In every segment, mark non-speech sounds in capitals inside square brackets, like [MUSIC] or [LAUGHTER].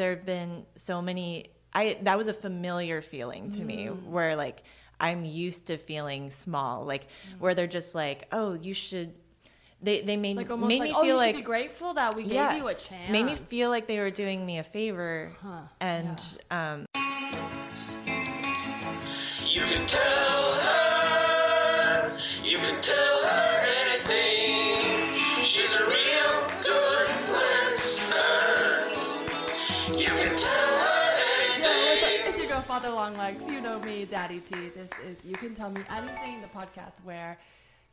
there have been so many. I that was a familiar feeling to me, Mm. where like I'm used to feeling small, like Mm. where they're just like, oh, you should. They they made Like almost made like, me oh, feel you like should be grateful that we gave you a chance. Made me feel like they were doing me a favor. Huh, And um, Girl, Father Longlegs. You know me, Daddy T. This is You Can Tell Me Anything, the podcast where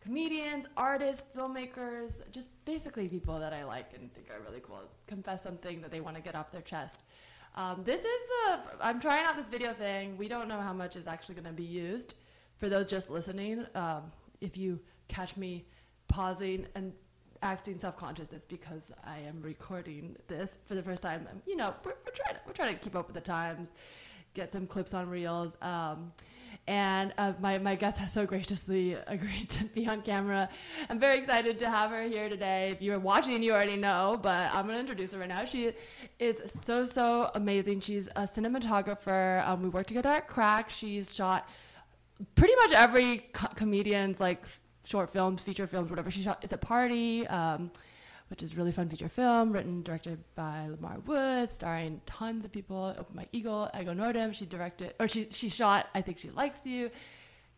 comedians, artists, filmmakers, just basically people that I like and think are really cool, confess something that they want to get off their chest. Um, this is I'm trying out this video thing. We don't know how much is actually going to be used. For those just listening, um, if you catch me pausing and acting self-conscious, it's because I am recording this for the first time. You know, we're, we're trying to, we're trying to keep up with the times, get some clips on reels. Um, and uh, my, my guest has so graciously [LAUGHS] agreed to be on camera. I'm very excited to have her here today. If you're watching, you already know, but I'm to introduce her right now. She is so, so amazing. She's a cinematographer. Um, we work together at Crack. She's shot pretty much every co- comedian's like short films, feature films, whatever she shot. It's a party, um, which is really fun feature film, written directed by Lamar Woods, starring tons of people. Open My Eagle, Ego Nwodim. She directed, or she she shot. I think she likes you.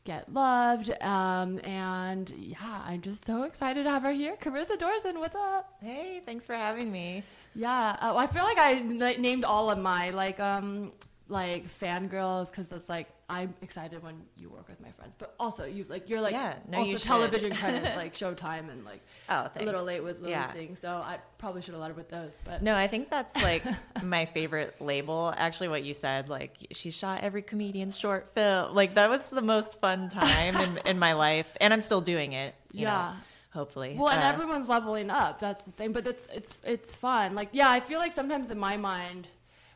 Get loved, um, and yeah, I'm just so excited to have her here. Carissa Dorson, what's up? hey, thanks for having me. Yeah, uh, I feel like I n- named all of my like um like fangirls because it's like I'm excited when you work with my friends, but also you like you're like Yeah, no, also you television credits [LAUGHS] like Showtime and like Oh, a little late with Lilly Yeah. Singh, so I probably should have led with those. But No, I think that's like [LAUGHS] my favorite label. Actually, what you said, like she shot every comedian's short film. Like that was the most fun time in, [LAUGHS] in my life, and I'm still doing it. You Yeah. know, hopefully. well, and Uh, everyone's leveling up. That's the thing. But it's it's it's fun. Like yeah, I feel like sometimes in my mind,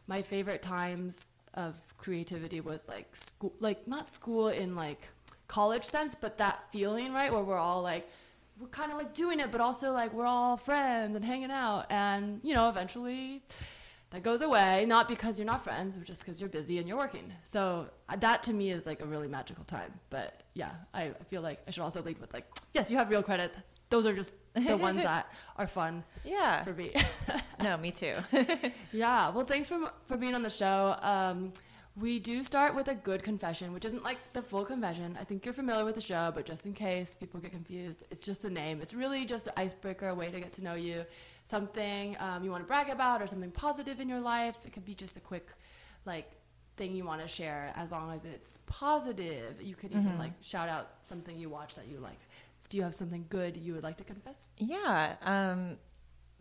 my favorite times of creativity was like school, like not school in like college sense, but that feeling right where we're all like we're kind of like doing it, but also like we're all friends and hanging out, and you know eventually. That goes away, not because you're not friends, but just because you're busy and you're working. So uh, that to me is like a really magical time. But yeah, I I feel like I should also lead with like, yes, you have real credits. Those are just the ones [LAUGHS] that are fun yeah. for me. no, me too. [LAUGHS] yeah. Well, thanks for for being on the show. Um, we do start with a good confession, which isn't like the full confession. I think you're familiar with the show, but just in case people get confused, it's just the name. It's really just an icebreaker, a way to get to know you. Something um, you want to brag about or something positive in your life. It could be just a quick, like, thing you want to share as long as it's positive. You could even like shout out something you watch that you like. Do you have something good you would like to confess? yeah. Um.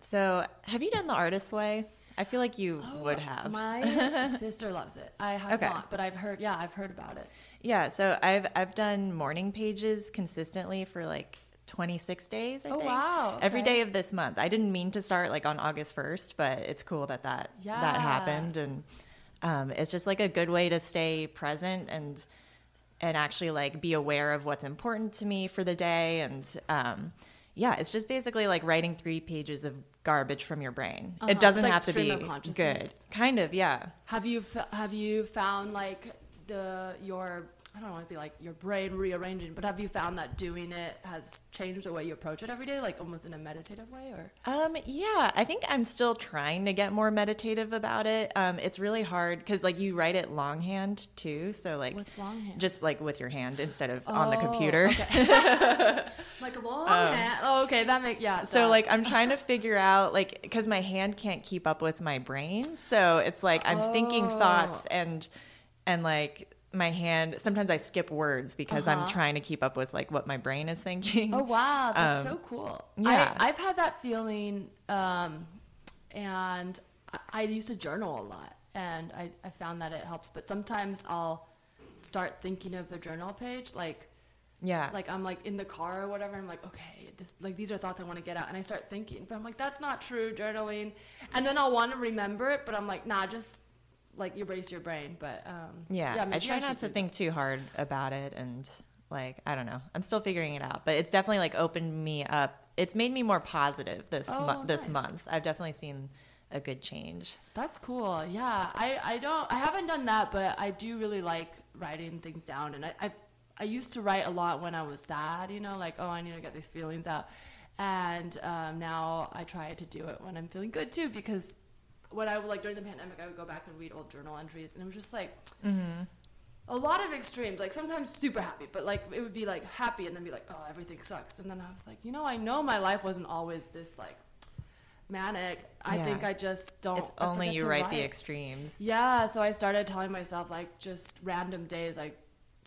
So, have you done the artist's way? I feel like you would have. Oh, My [LAUGHS] sister loves it. I have Okay. not, but I've heard. Yeah, I've heard about it. Yeah, so I've I've done morning pages consistently for like 26 days. I Oh, think. wow, Every okay. day of this month. I didn't mean to start like on August 1st, but it's cool that that Yeah. that happened, and um, it's just like a good way to stay present and and actually like be aware of what's important to me for the day, and um, yeah, it's just basically like writing three pages of garbage from your brain. Uh-huh, It doesn't like have to be good. Kind of, yeah. Have you f- have you found like the your I don't want to be like your brain rearranging, but have you found that doing it has changed the way you approach it every day, like almost in a meditative way, or? Um, yeah, I think I'm still trying to get more meditative about it. Um, it's really hard because like you write it longhand too, so like With longhand? just like with your hand instead of on the Oh, computer. okay. [LAUGHS] like longhand. long hand. Oh, okay, that makes yeah. So that- like I'm [LAUGHS] trying to figure out like because my hand can't keep up with my brain, so it's like I'm thinking thoughts Oh. and and like my hand. Sometimes I skip words because I'm Uh-huh. trying to keep up with like what my brain is thinking. Oh wow, that's Um, so cool. yeah. I, I've had that feeling, um, and I, I used to journal a lot, and I, I found that it helps. But sometimes I'll start thinking of the journal page, like yeah, like I'm like in the car or whatever. And I'm like, okay, this like these are thoughts I want to get out, and I start thinking, but I'm like, that's not true journaling. And then I'll want to remember it, but I'm like, nah, just like you erase your brain. But um, Yeah, I maybe try should not to think too hard about it, and like I don't know, I'm still figuring it out. But it's definitely like opened me up. It's made me more positive this Oh, mo- this month. I've definitely seen a good change. That's cool. Yeah, I, I don't I haven't done that, but I do really like writing things down. And I, I I used to write a lot when I was sad. You know, like oh I need to get these feelings out. And um, now I try to do it when I'm feeling good too, because when I would like during the pandemic, I would go back and read old journal entries, and it was just like mm-hmm. a lot of extremes. Like sometimes super happy, but like it would be like happy and then be like, oh, everything sucks. And then I was like, you know, I know my life wasn't always this like manic. I Yeah. think I just don't. it's only you write the extremes. Yeah, so I started telling myself like just random days, like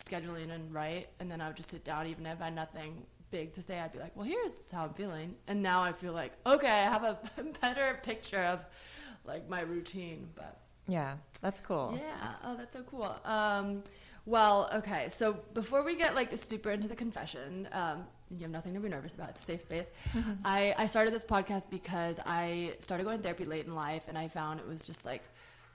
scheduling and write, and then I would just sit down, even if I had nothing big to say. I'd be like, well, here's how I'm feeling, and now I feel like okay, I have a [LAUGHS] better picture of like my routine, but. Yeah, that's cool. Yeah. Oh, that's so cool. Um, well, okay. So before we get like super into the confession, um, you have nothing to be nervous about. It's a safe space. [LAUGHS] I, I started this podcast because I started going to therapy late in life, and I found it was just like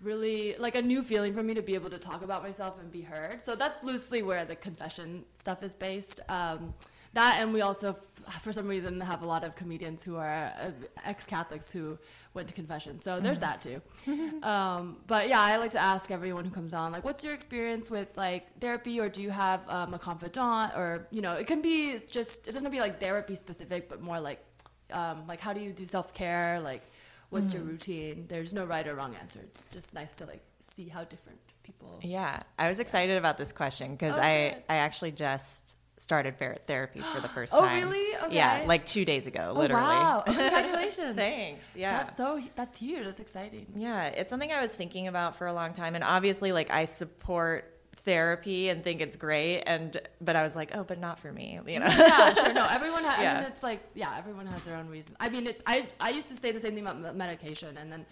really like a new feeling for me to be able to talk about myself and be heard. So that's loosely where the confession stuff is based. Um, that and we also, for some reason, have a lot of comedians who are uh, ex-Catholics who went to confession. So there's that too. [LAUGHS] um, but yeah, I like to ask everyone who comes on, like, what's your experience with like therapy, or do you have um, a confidant, or you know, it can be just it doesn't have to be like therapy specific, but more like um, like how do you do self care, like what's your routine? There's no right or wrong answer. It's just nice to like see how different people. Yeah, I was excited about this question because Oh, I good. I actually just started fer- therapy for the first Oh, time. Oh, really? Yeah, like two days ago, Oh, literally. wow! [LAUGHS] Oh, congratulations. Thanks. Yeah. That's so that's huge. That's exciting. Yeah, it's something I was thinking about for a long time, and obviously, like I support therapy and think it's great, and but I was like, oh, but not for me, you know? [LAUGHS] yeah, sure. No, everyone. Ha- I Yeah. mean, it's like yeah, everyone has their own reason. I mean, it, I I used to say the same thing about me- medication, and then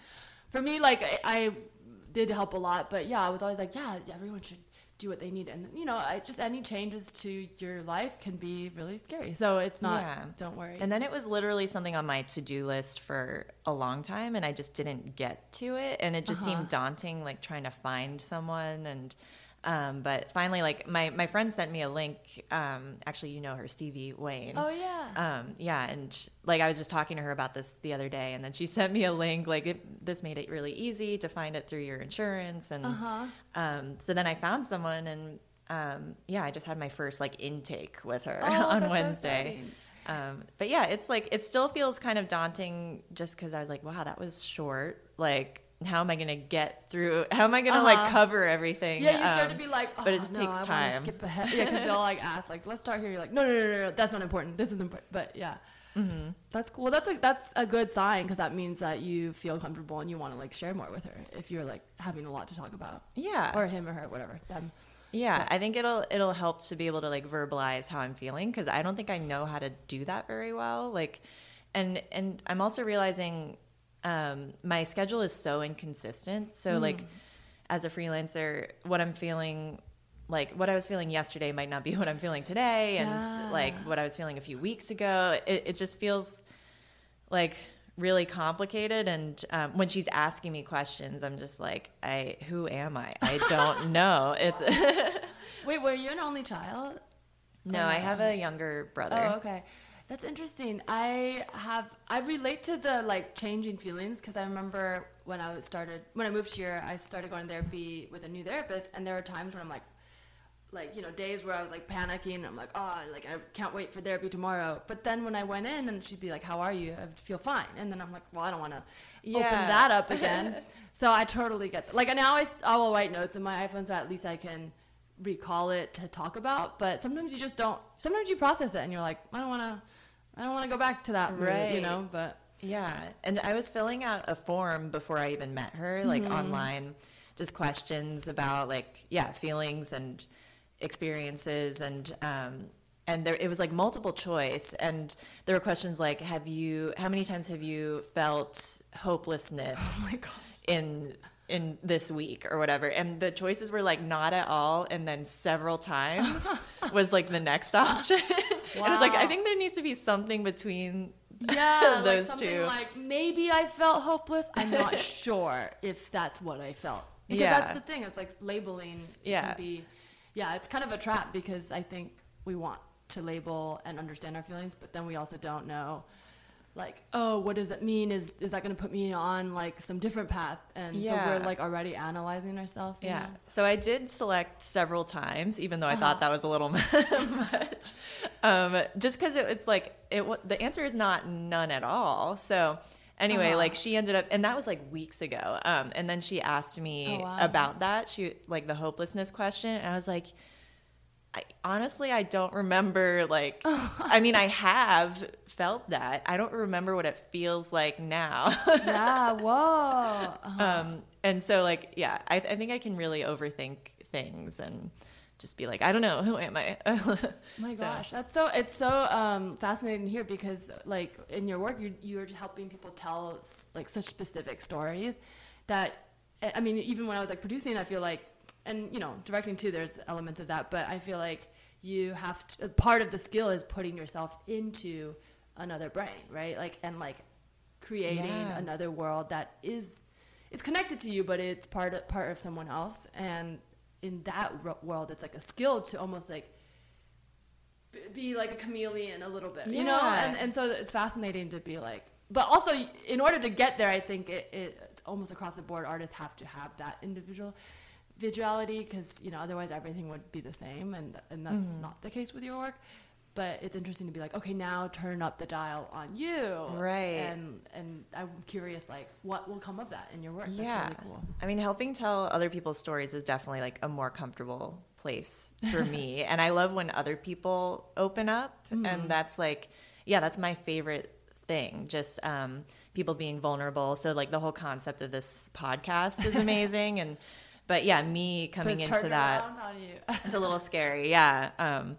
for me, like I, I did help a lot, but yeah, I was always like, yeah, everyone should do what they need, and you know, I just any changes to your life can be really scary. So it's not. Yeah. Don't worry. And then it was literally something on my to-do list for a long time, and I just didn't get to it, and it just Uh-huh. seemed daunting, like trying to find someone and. Um, but finally, like my, my friend sent me a link. Um, actually, you know her, Stevie Wayne. oh yeah. Um, yeah, and sh- like I was just talking to her about this the other day, and then she [LAUGHS] sent me a link. Like it, this made it really easy to find it through your insurance, and Uh-huh. um, so then I found someone, and um, yeah, I just had my first like intake with her Oh, [LAUGHS] on Wednesday. um, but yeah, it's like it still feels kind of daunting, just because I was like, wow, that was short. Like, how am I gonna get through? How am I gonna like Uh-huh. cover everything? Yeah, you start to Um, be like, oh, but it just no, takes time. Skip ahead. Yeah, because they'll like ask, like, let's start here. You're like, no, no, no, no, no, that's not important. This is important. But yeah, Mm-hmm. that's cool. That's a that's a good sign because that means that you feel comfortable and you want to like share more with her if you're like having a lot to talk about, yeah, or him or her, whatever. Them. Yeah, I think it'll it'll help to be able to like verbalize how I'm feeling because I don't think I know how to do that very well. Like, and and I'm also realizing um, my schedule is so inconsistent. So like, as a freelancer, what I'm feeling. Like what I was feeling yesterday might not be [LAUGHS] what I'm feeling today, Yeah. and like what I was feeling a few weeks ago. It, it just feels like really complicated. And um, when she's asking me questions, I'm just like, I who am I? I don't [LAUGHS] know. It's Wait, were you an only child? No, I have a younger brother. Oh, okay. That's interesting. I have I relate to the like changing feelings because I remember when I started when I moved here, I started going to therapy with a new therapist, and there were times when I'm like, like you know, days where I was like panicking. And I'm like, oh, like I can't wait for therapy tomorrow. But then when I went in, and she'd be like, how are you? I feel fine. And then I'm like, well, I don't want to open that up [LAUGHS] again. so I totally get that. Like now I I will write notes in my iPhone so at least I can recall it to talk about but sometimes you just don't sometimes you process it and you're like i don't want to i don't want to go back to that route, you know but Yeah, and I was filling out a form before I even met her, like Mm-hmm. online, just questions about like yeah feelings and experiences and um, and there it was like multiple choice and there were questions like have you how many times have you felt hopelessness Oh in in this week or whatever. And the choices were like not at all. And then several times [LAUGHS] was like the next option. [LAUGHS] And I was like I think there needs to be something between yeah [LAUGHS] like Those something two. like maybe i felt hopeless. I'm not sure if that's what i felt. Because Yeah. that's the thing. It's like labeling Yeah. can be yeah it's kind of a trap because i think we want to label and understand our feelings but then we also don't know like, oh, what does that mean? Is is that going to put me on like some different path? And so we're like already analyzing ourselves. Yeah. know? So I did select several times, even though I Uh-huh. thought that was a little [LAUGHS] much. Um, just because it was like it. The answer is not none at all. So anyway, Uh-huh. like she ended up, and that was like weeks ago. Um, and then she asked me Oh, wow. about that. She like the hopelessness question, and I was like. I, honestly, I don't remember. Like, [LAUGHS] I mean, I have felt that. I don't remember what it feels like now. [LAUGHS] yeah. Whoa. Uh-huh. um and so like yeah I, I think i can really overthink things and just be like i don't know who am i [LAUGHS] My So- gosh, that's so it's so um, fascinating here because like in your work you you're helping people tell like such specific stories that I I mean even when I was like producing I feel like and you know directing too there's elements of that but I feel like you have to, part of the skill is putting yourself into another brain right? Like and like creating Yeah. another world that is it's connected to you but it's part of part of someone else. And in that ro- world it's like a skill to almost like b- be like a chameleon a little bit you know? And, and so it's fascinating to be like but also in order to get there i think it, it it's almost across the board artists have to have that individual individuality because you know otherwise everything would be the same and and that's Mm-hmm. not the case with your work. But it's interesting to be like okay now turn up the dial on you. Right. and and i'm curious like what will come of that in your work? Yeah that's really cool. I mean helping tell other people's stories is definitely like a more comfortable place for me. [LAUGHS] And i love when other people open up and that's like yeah that's my favorite thing just um, people being vulnerable. So like the whole concept of this podcast is [LAUGHS] amazing and but yeah me coming into that around on you. [LAUGHS] it's a little scary yeah um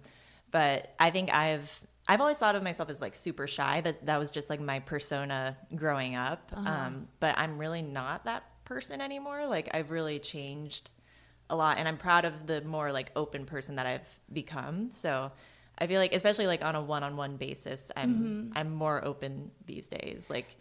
but i think i've i've always thought of myself as like super shy. That that was just like my persona growing up um but i'm really not that person anymore. Like i've really changed a lot and i'm proud of the more like open person that i've become. So i feel like especially like on a one-on-one basis i'm i'm more open these days. Like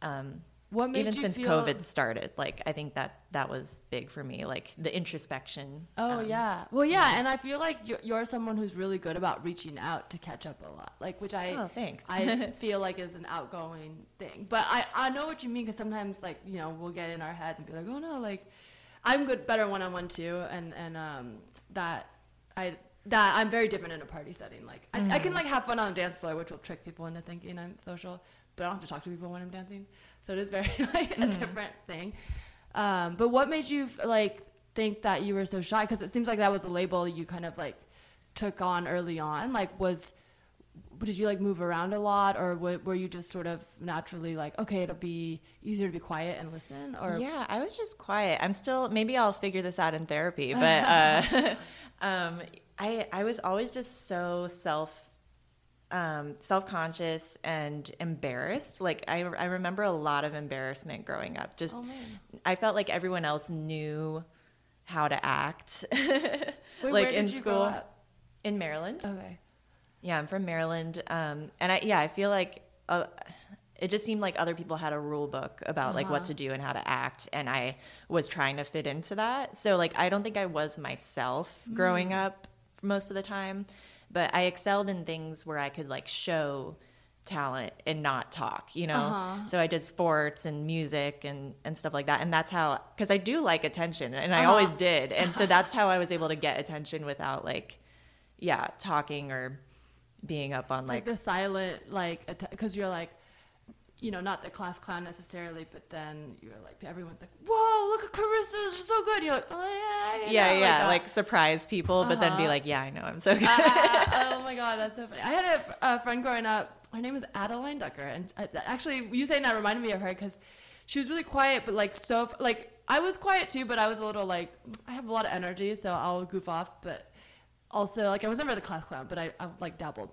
um What made even since feel- covid started like i think that that was big for me like the introspection Oh um, yeah. Well, yeah, and I feel like you're, you're someone who's really good about reaching out to catch up a lot, like which I Oh, thanks. I [LAUGHS] feel like is an outgoing thing. But I I know what you mean because sometimes like you know we'll get in our heads and be like, oh no, like I'm good better one on one too, and and um that I that I'm very different in a party setting. Like I, I can Mm. like have fun on a dance floor, which will trick people into thinking I'm social, but I don't have to talk to people when I'm dancing. So it is very [LAUGHS] like Mm. a different thing. Um, but what made you like think that you were so shy? Because it seems like that was a label you kind of like took on early on. Like, was did you like move around a lot, or w- were you just sort of naturally like, okay, it'll be easier to be quiet and listen? Or yeah, I was just quiet. I'm still maybe I'll figure this out in therapy, [LAUGHS] but uh, [LAUGHS] um, I I was always just so self um, self conscious and embarrassed. Like I I remember a lot of embarrassment growing up. Just Oh. I felt like everyone else knew how to act. [LAUGHS] Wait, like where did in you school grow up? in Maryland. Okay. Yeah, I'm from Maryland, um, and I yeah I feel like uh, it just seemed like other people had a rule book about like what Uh-huh. to do and how to act, and I was trying to fit into that. So like I don't think I was myself growing Hmm. up most of the time, but I excelled in things where I could like show talent and not talk you know Uh-huh. so i did sports and music and and stuff like that and that's how because i do like attention and i Uh-huh. always did and so that's [LAUGHS] how i was able to get attention without like yeah talking or being up on like, like, the silent like because you're like you know not the class clown necessarily but then you're like everyone's like whoa look at carissa she's so good you're like oh yeah yeah yeah, yeah that. like surprise people but then be Uh-huh. like yeah i know i'm so good Ah, [LAUGHS] oh my god, that's so funny. I had a, a friend growing up. Her name was Adeline Ducker, and I, actually, you saying that reminded me of her because she was really quiet, but like so, like I was quiet too, but I was a little like I have a lot of energy, so I'll goof off. But also, like I was never the class clown, but I, I like dabbled.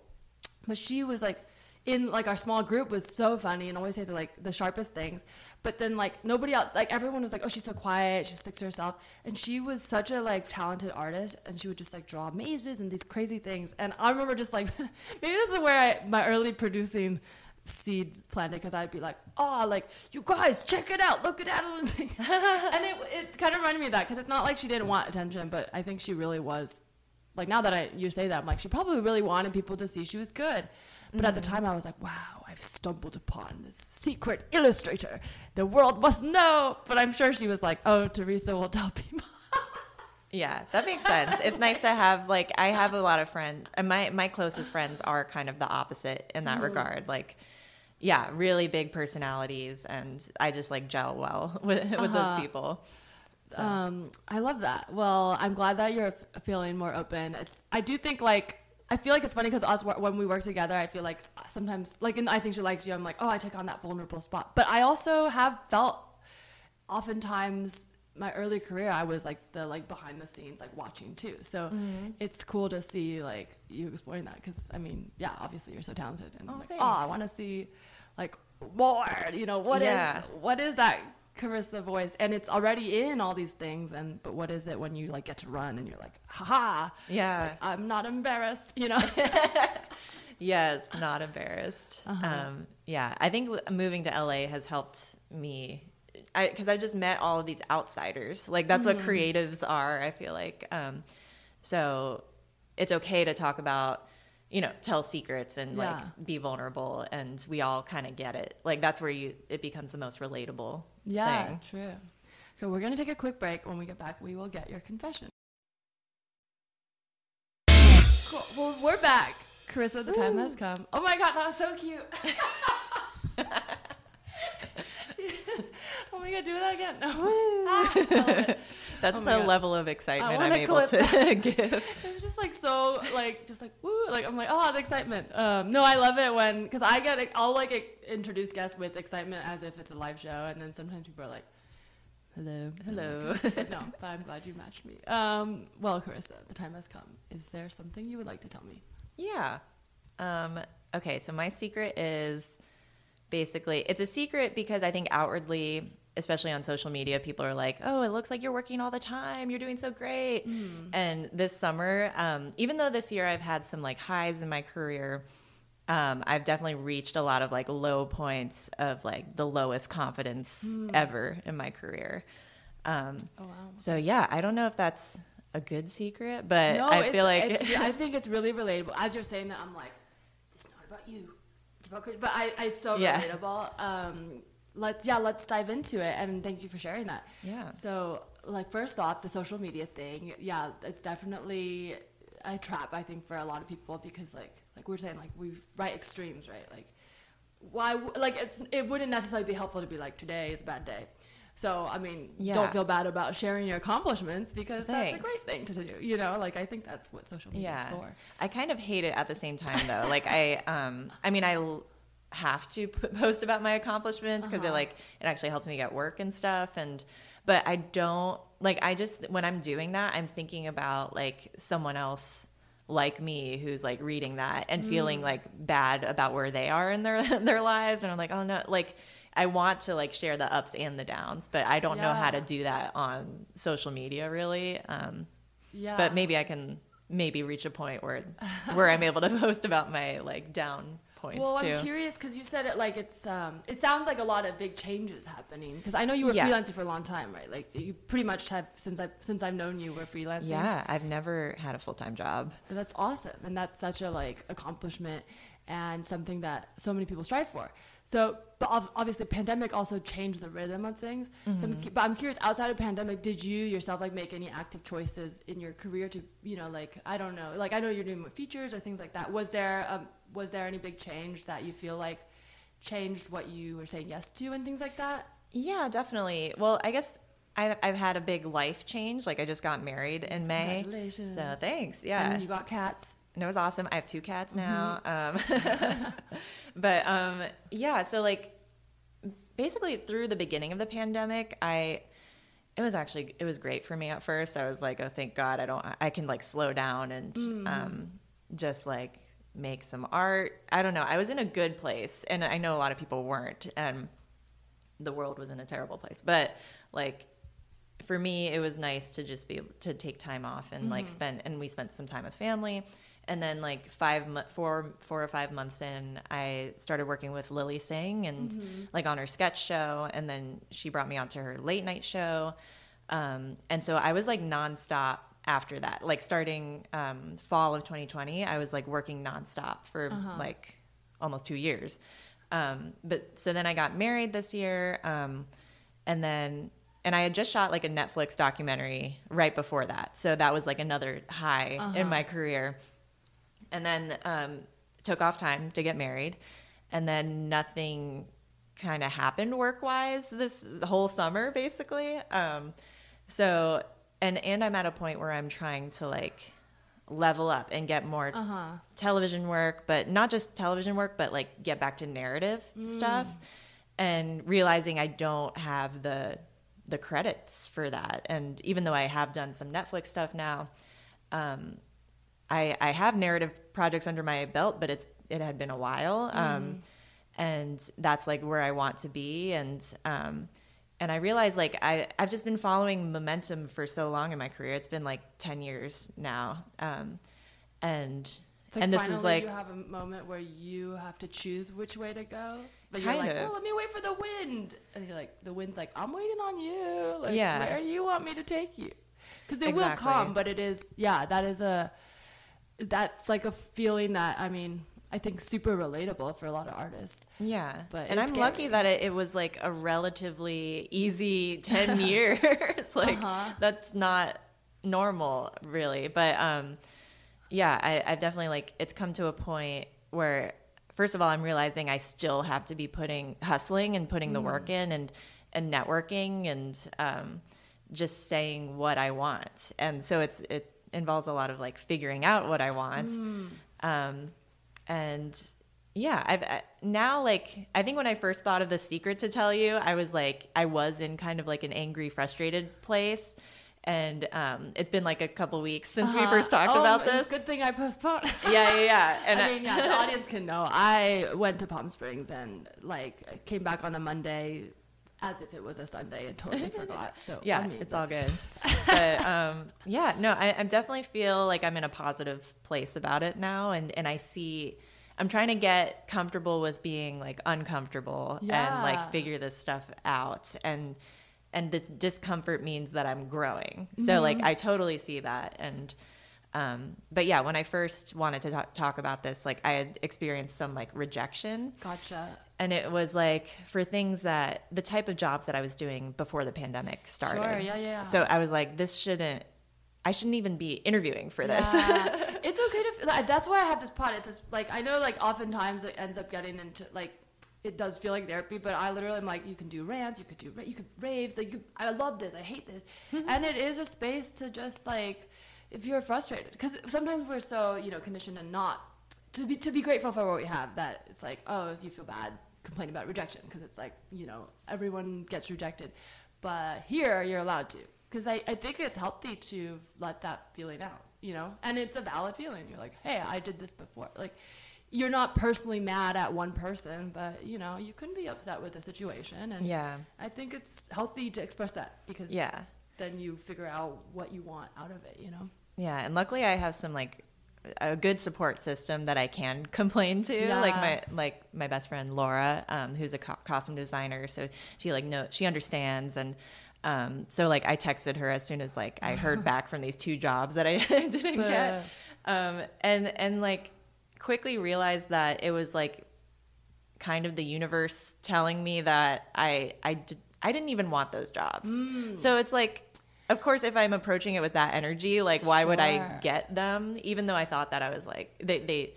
But she was like in like our small group was so funny and always say the like the sharpest things. But then like nobody else like everyone was like, Oh, she's so quiet, she sticks to herself. And she was such a like talented artist and she would just like draw mazes and these crazy things. And I remember just like [LAUGHS] maybe this is where I my early producing seeds planted because I'd be like, oh, like you guys check it out, look at Adeline's thing, [LAUGHS] and it, it kind of reminded me of that because it's not like she didn't want attention, but I think she really was. Like now that I you say that, I'm like she probably really wanted people to see she was good, But at the time, I was like, wow, I've stumbled upon this secret illustrator. The world must know. But I'm sure she was like, oh, Teresa will tell people. [LAUGHS] Yeah, that makes sense. it's nice to have like I have a lot of friends, and my my closest friends are kind of the opposite in that regard. Like, yeah, really big personalities, and I just like gel well [LAUGHS] with with Uh-huh. those people. So. Um, I love that. Well, I'm glad that you're f- feeling more open. It's I do think like I feel like it's funny because us when we work together, I feel like sometimes like and I think she likes you. I'm like, oh, I take on that vulnerable spot. But I also have felt oftentimes my early career, I was like the like behind the scenes, like watching too. So Mm-hmm. it's cool to see like you exploring that because I mean, yeah, obviously you're so talented and Oh, like, oh, I want to see like more. You know what is Yeah. what is that Carissa voice? And it's already in all these things. And but what is it when you like get to run and you're like, haha, yeah, I'm not embarrassed. You know. [LAUGHS] yes, not embarrassed. Uh-huh. Um, yeah, I think moving to LA has helped me because I, have just met all of these outsiders. Like that's Mm-hmm. what creatives are. I feel like um, so it's okay to talk about you know tell secrets and Yeah. like be vulnerable and we all kind of get it like that's where you it becomes the most relatable yeah, thing true. Okay, we're gonna take a quick break. When we get back, we will get your confession. Cool. Well, we're back. Carissa, the time has come. Oh my god, that was so cute. [LAUGHS] [LAUGHS] [LAUGHS] oh my god, do that again. No. Ah, I love it. [LAUGHS] that's Oh the God. level of excitement i'm able to [LAUGHS] give It was just like so, like just like woo, like I'm like oh the excitement. Um, no, I love it when because I get I'll like introduce guests with excitement as if it's a live show, and then sometimes people are like, hello, hello no, but I'm glad you matched me. Um, well, Carissa, the time has come. Is there something you would like to tell me? Yeah. Um, okay, so my secret is basically it's a secret because I think outwardly, especially on social media, people are like, "Oh, it looks like you're working all the time. You're doing so great." And this summer, um, even though this year I've had some like highs in my career, um, I've definitely reached a lot of like low points of like the lowest confidence ever in my career. Um, Oh wow. so yeah, I don't know if that's a good secret, but I feel like [LAUGHS] I think it's really relatable. As you're saying that, I'm like, it's not about you. It's about Chris. But I, it's so Yeah. relatable. Um, let's yeah, let's dive into it. And thank you for sharing that. Yeah. So like first off, the social media thing. Yeah, it's definitely a trap. I think for a lot of people because like like we we're saying like we right extremes right like why w- like it's it wouldn't necessarily be helpful to be like today is a bad day. So I mean, Yeah. don't feel bad about sharing your accomplishments because that's a great thing to do. You know, like I think that's what social media yeah is for. i kind of hate it at the same time though like i um i mean i l- have to p- post about my accomplishments because it Uh-huh. like it actually helps me get work and stuff and but i don't like i just when i'm doing that i'm thinking about like someone else like me who's like reading that and Mm. feeling like bad about where they are in their [LAUGHS] their lives and i'm like oh no like I want to like share the ups and the downs, but I don't know how to do that on social media really. Um, Yeah. but maybe I can maybe reach a point where where I'm able to [LAUGHS] post about my like down points Well, too. I'm curious because you said it like it's um it sounds like a lot of big changes happening because I know you were Yeah. freelancing for a long time, right? Like you pretty much have since I since I've known you were freelancing. yeah, I've never had a full time job. That's awesome. And that's such a like accomplishment and something that so many people strive for. So, but obviously pandemic also changed the rhythm of things. So I'm, but I'm curious outside of pandemic, did you yourself like make any active choices in your career to, you know, like, I don't know, like I know you're doing features or things like that. Was there, um, was there any big change that you feel like changed what you were saying yes to and things like that? Yeah, definitely. Well, I guess I've, I've had a big life change. Like I just got married in May. Congratulations. So thanks. Yeah. And you got cats. And it was awesome. I have two cats now. Mm-hmm. Um, [LAUGHS] [LAUGHS] but um, yeah, so like basically through the beginning of the pandemic, I it was actually it was great for me at first. I was like, oh, thank God, I don't I can like slow down and Mm. um, just like make some art. I don't know. I was in a good place, and I know a lot of people weren't, and the world was in a terrible place. But like for me, it was nice to just be able to take time off and like spend, and we spent some time with family. And then like five, four, four or five months in, I started working with Lilly Singh and like on her sketch show. And then she brought me onto her late night show. Um, and so I was like nonstop after that, like starting um, fall of 2020, I was like working nonstop for like almost two years. Um, but so then I got married this year, um, and then and I had just shot like a Netflix documentary right before that, so that was like another high in my career. And then um, took off time to get married, and then nothing kind of happened work wise this whole summer basically. Um, so and and I'm at a point where I'm trying to like level up and get more television work, but not just television work, but like get back to narrative stuff. And realizing I don't have the the credits for that. And even though I have done some Netflix stuff now, um, I I have narrative projects under my belt, but it's it had been a while. Um, and that's like where I want to be and um and I realized like I I've just been following momentum for so long in my career. It's been like 10 years now. Um and like and this is like you have a moment where you have to choose which way to go, but Kind you're like, of. "Oh, let me wait for the wind," and you're like, "The wind's like, I'm waiting on you. Like, Yeah. where do you want me to take you?" Because it will come, but it is, yeah, that is a, that's like a feeling that I mean, I think super relatable for a lot of artists. Yeah. But and I'm it's lucky that it, it was like a relatively easy [LAUGHS] 10 years. [LAUGHS] like Uh-huh. that's not normal really. But um yeah, I, I've definitely like it's come to a point where first of all I'm realizing I still have to be putting hustling and putting the work in and and networking and um just saying what I want. And so it's it involves a lot of like figuring out what I want. Um and yeah i've I, now like i think when i first thought of the secret to tell you i was like i was in kind of like an angry frustrated place and um it's been like a couple weeks since we Uh-huh. first talked Oh, about this Good thing I postponed. [LAUGHS] yeah yeah yeah and I mean, yeah, the audience can know. I went to Palm Springs and like came back on a Monday as if it was a Sunday and totally [LAUGHS] forgot. So yeah I mean, it's all good [LAUGHS] but um yeah no I, I definitely feel like i'm in a positive place about it now and and i see i'm trying to get comfortable with being like uncomfortable and like figure this stuff out and and the discomfort means that i'm growing so like i totally see that and um but yeah when i first wanted to talk, talk about this like i had experienced some like rejection Gotcha. and it was like for things that the type of jobs that I was doing before the pandemic started. Sure, yeah, yeah. So I was like, this shouldn't. I shouldn't even be interviewing for this. Yeah. [LAUGHS] it's okay to. That's why I have this pod. It's just, like I know like oftentimes it ends up getting into like it does feel like therapy, but I literally am like you can do rants, you could do ra- you could raves, like you, I love this, I hate this, mm-hmm. and it is a space to just like if you're frustrated because sometimes we're so you know conditioned and not to be to be grateful for what we have that it's like oh if you feel bad complain about rejection because it's like you know everyone gets rejected. But here you're allowed to because I, I think it's healthy to let that feeling out you know? And it's a valid feeling. You're like hey i did this before like you're not personally mad at one person but you know you can be upset with the situation and yeah. i think it's healthy to express that because Yeah. then you figure out what you want out of it you know Yeah. And luckily I have some like a good support system that I can [LAUGHS] complain to. Like my like my best friend Laura, um, who's a co- costume designer, so she like no she understands and um, so like I texted her as soon as like I heard [LAUGHS] back from these two jobs that I [LAUGHS] didn't get, um, and and like quickly realized that it was like kind of the universe telling me that I I did, I didn't even want those jobs. Mm. So it's like of course if I'm approaching it with that energy, like why would I get them even though I thought that I was like they they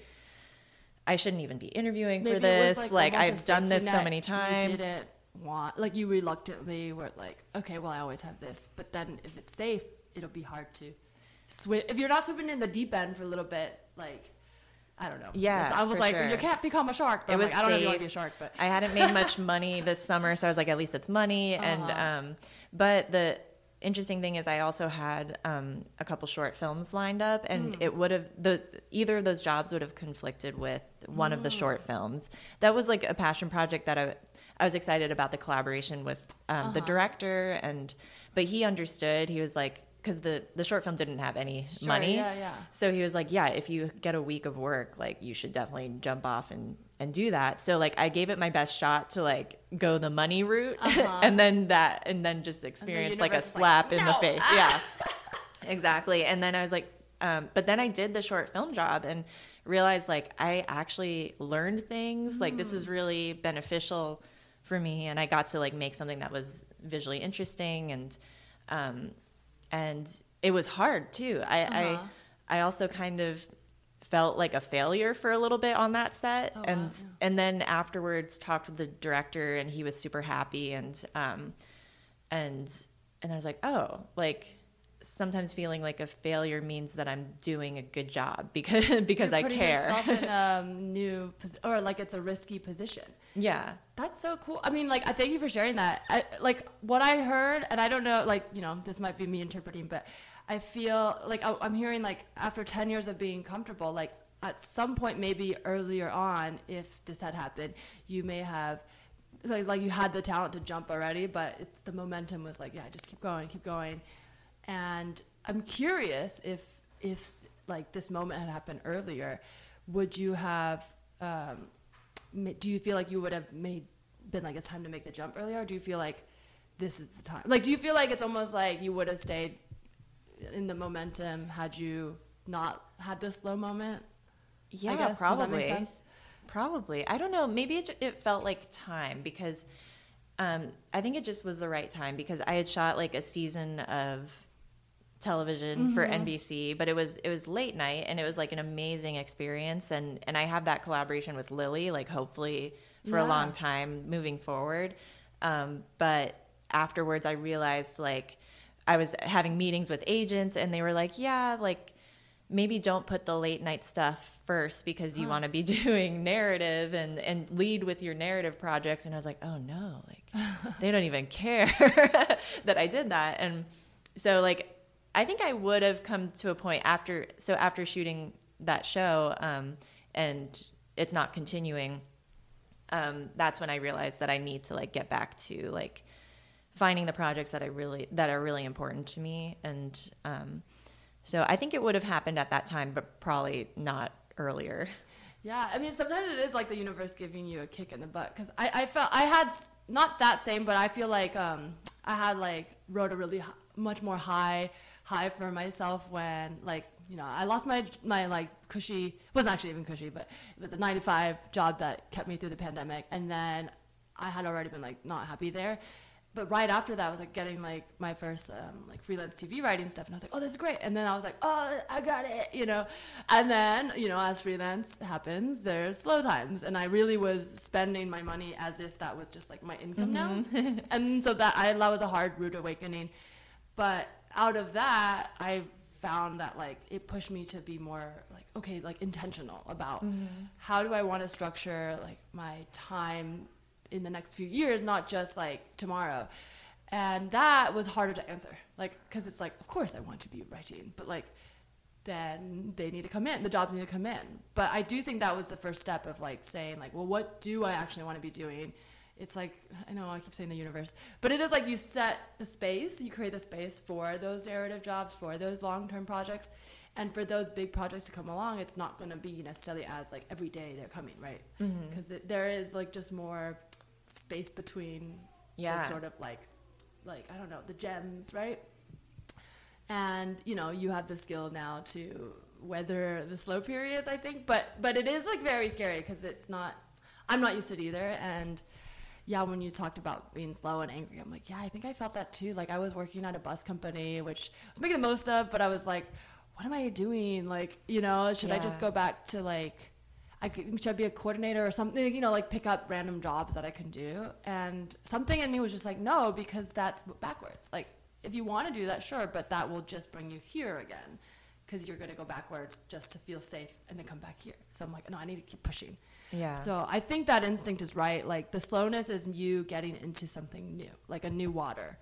I shouldn't even be interviewing Maybe for this. Like, a I've done this so many You times. didn't want like you reluctantly were like, okay, well I always have this, but then if it's safe, it'll be hard to swim. If you're not swimming in the deep end for a little bit, like I don't know. Yeah, I was like, sure. you can't become a shark. But It I'm was like, I don't know if you want to be a shark, but I hadn't made much money this summer, so I was like, at least it's money. And Uh-huh. um, but the interesting thing is, I also had um, a couple short films lined up, and Hmm. it would have the either of those jobs would have conflicted with one of the Hmm. short films. That was like a passion project that I I was excited about the collaboration with um, the Uh-huh. director, and but he understood. He was like. Because the, the short film didn't have any Sure, money, yeah, yeah. so he was like, "Yeah, if you get a week of work, like you should definitely jump off and and do that." So like I gave it my best shot to like go the money route, Uh-huh. [LAUGHS] and then that and then just experience like a is like, slap in the face. [LAUGHS] Yeah, exactly. And then I was like, um, but then I did the short film job and realized like I actually learned things. Like this is really beneficial for me, and I got to like make something that was visually interesting and um, and it was hard too. I Uh-huh. I I also kind of felt like a failure for a little bit on that set Oh, wow, and yeah. and then afterwards talked with the director and he was super happy and um and and I was like, "Oh, like sometimes feeling like a failure means that I'm doing a good job because [LAUGHS] because You're I care." yourself in a [LAUGHS] new or like it's a risky position. yeah. That's so cool. I mean, like, I thank you for sharing that. I, like, what I heard, and I don't know, like, you know, this might be me interpreting, but I feel like I, I'm hearing, like, after 10 years of being comfortable, like, at some point, maybe earlier on, if this had happened, you may have, like, like you had the talent to jump already, but it's the momentum was like, yeah, just keep going, keep going. And I'm curious if, if, like, this moment had happened earlier, would you have, um, do you feel like you would have made been like it's time to make the jump earlier or do you feel like this is the time like do you feel like it's almost like you would have stayed in the momentum had you not had this low moment Yeah, guess. probably. Does that make sense? Probably. I don't know. Maybe it, it felt like time because um, I think it just was the right time because I had shot like a season of television for Mm-hmm. NBC, but it was it was late night and it was like an amazing experience. And and I have that collaboration with Lilly like hopefully for a long time moving forward. Um, but afterwards I realized like I was having meetings with agents and they were like, "Yeah, like maybe don't put the late night stuff first because you want to be [LAUGHS] doing narrative and and lead with your narrative projects. And i was like oh no like [LAUGHS] they don't even care [LAUGHS] that i did that. And so like i think i would have come to a point after so after shooting that show um and it's not continuing um that's when i realized that i need to like get back to like finding the projects that i really that are really important to me and um so I think it would have happened at that time, but probably not earlier. Yeah, I mean, sometimes it is like the universe giving you a kick in the butt because I, I felt I had not that same, but I feel like um, I had like wrote a really much more high high for myself when like you know I lost my my like cushy wasn't actually even cushy, but it was a 95 job that kept me through the pandemic, and then I had already been like not happy there. But right after that, I was like getting like my first um, like freelance TV writing stuff, and I was like, "Oh, this is great!" And then I was like, "Oh, I got it," you know. And then you know, as freelance happens, there's slow times, and I really was spending my money as if that was just like my income now, [LAUGHS] and so that I that was a hard rude awakening. But out of that, I found that like it pushed me to be more like okay, like intentional about mm-hmm. how do I want to structure like my time in the next few years, not just like tomorrow. And that was harder to answer, like, because it's like, of course I want to be writing, but like, then they need to come in, the jobs need to come in. But I do think that was the first step of like saying, like, well, what do I actually want to be doing? It's like, I know I keep saying the universe, but it is like you set the space, you create the space for those narrative jobs, for those long term projects. And for those big projects to come along, it's not going to be necessarily as like every day they're coming, right? Mm-hmm. Because there is like just more space between Yeah. the sort of like like I don't know the gems, right? And you know you have the skill now to weather the slow periods, I think. But but it is like very scary because it's not. I'm not used to it either, and yeah, when you talked about being slow and angry, I'm like, yeah, I think I felt that too. Like I was working at a bus company, which I was making the most of, but I was like, what am I doing? Like, you know, should I just go back to like, I could, should I be a coordinator or something? You know, like pick up random jobs that I can do. And something in me was just like, no, because that's backwards. Like, if you want to do that, sure, but that will just bring you here again, because you're going to go backwards just to feel safe and then come back here. So I'm like, no, I need to keep pushing. Yeah. So I think that instinct is right. Like the slowness is you getting into something new, like a new water.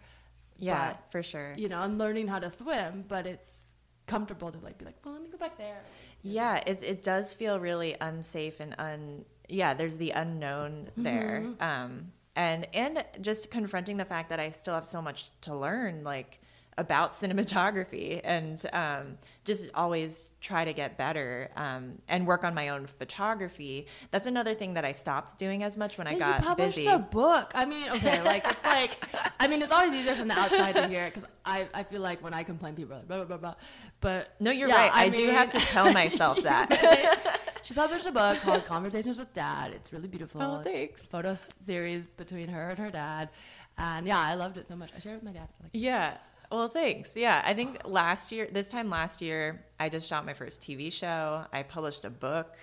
yeah, But, for sure. You know, and learning how to swim, but it's comfortable to like be like, well, let me go back there. Yeah, it it does feel really unsafe and un yeah, there's the unknown there. Um and and just confronting the fact that I still have so much to learn like about cinematography and um, just always try to get better um, and work on my own photography. That's another thing that I stopped doing as much when I got you published busy. a book. I mean, okay, like it's like, I mean, it's always easier from the outside to hear because I, I feel like when I complain, people are like blah blah blah blah. But no, you're yeah, right. I, do mean- have to tell [LAUGHS] myself that. she published a book called Conversations with Dad. It's really beautiful. Oh, thanks. photo series between her and her dad, and yeah, I loved it so much. I shared it with my dad. Like, Yeah. Well, thanks. Yeah, I think last year, this time last year, I just shot my first TV show. I published a book,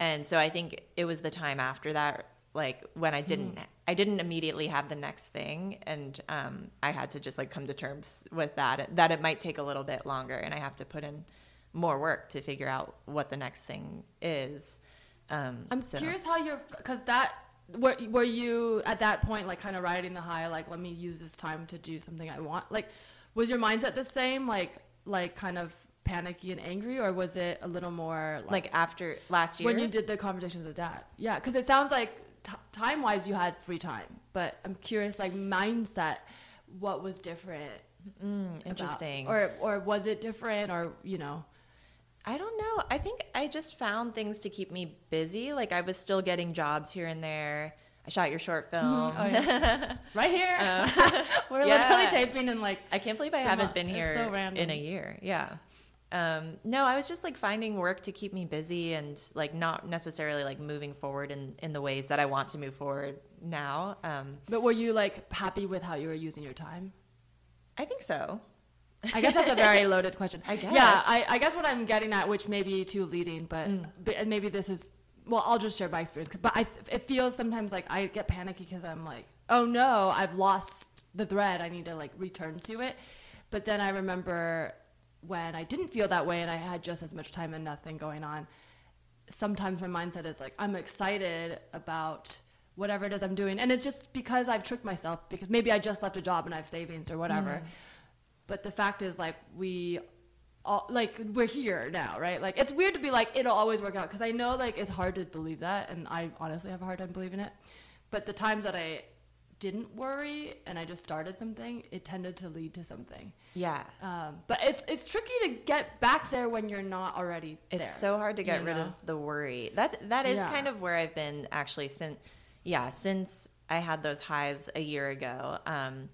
and so I think it was the time after that, like when I didn't, I didn't immediately have the next thing, and um, I had to just like come to terms with that. That it might take a little bit longer, and I have to put in more work to figure out what the next thing is. Um, I'm so- curious how you're because that were were you at that point like kind of riding the high like let me use this time to do something I want like was your mindset the same like like kind of panicky and angry or was it a little more like, like after last year when you did the conversation with the dad yeah because it sounds like t- time wise you had free time but I'm curious like mindset what was different mm, about- interesting or or was it different or you know I don't know. I think I just found things to keep me busy. Like I was still getting jobs here and there. I shot your short film. oh, yeah. [LAUGHS] right here [LAUGHS] we're Uh, yeah. literally taping in like I can't believe I haven't month. been here so in a year. Yeah. Um, no, I was just like finding work to keep me busy and like not necessarily like moving forward in, in the ways that I want to move forward now. Um, But were you like happy with how you were using your time? I think so. I guess that's a very [LAUGHS] loaded question. I guess. Yeah, I, I guess what I'm getting at, which may be too leading, but, Mm. but and maybe this is well, I'll just share my experience. But I, it feels sometimes like I get panicky because I'm like, oh no, I've lost the thread. I need to like return to it. But then I remember when I didn't feel that way and I had just as much time and nothing going on. Sometimes my mindset is like, I'm excited about whatever it is I'm doing. And it's just because I've tricked myself because maybe I just left a job and I have savings or whatever. Mm. But the fact is, like, we all, like, we're here now, right? Like, it's weird to be like, it'll always work out. Because I know, like, it's hard to believe that. And I honestly have a hard time believing it. But the times that I didn't worry and I just started something, it tended to lead to something. Yeah. Um, but it's it's tricky to get back there when you're not already there. It's so hard to get rid know? of the worry. That that is Yeah. kind of where I've been actually since yeah, since I had those highs a year ago. Um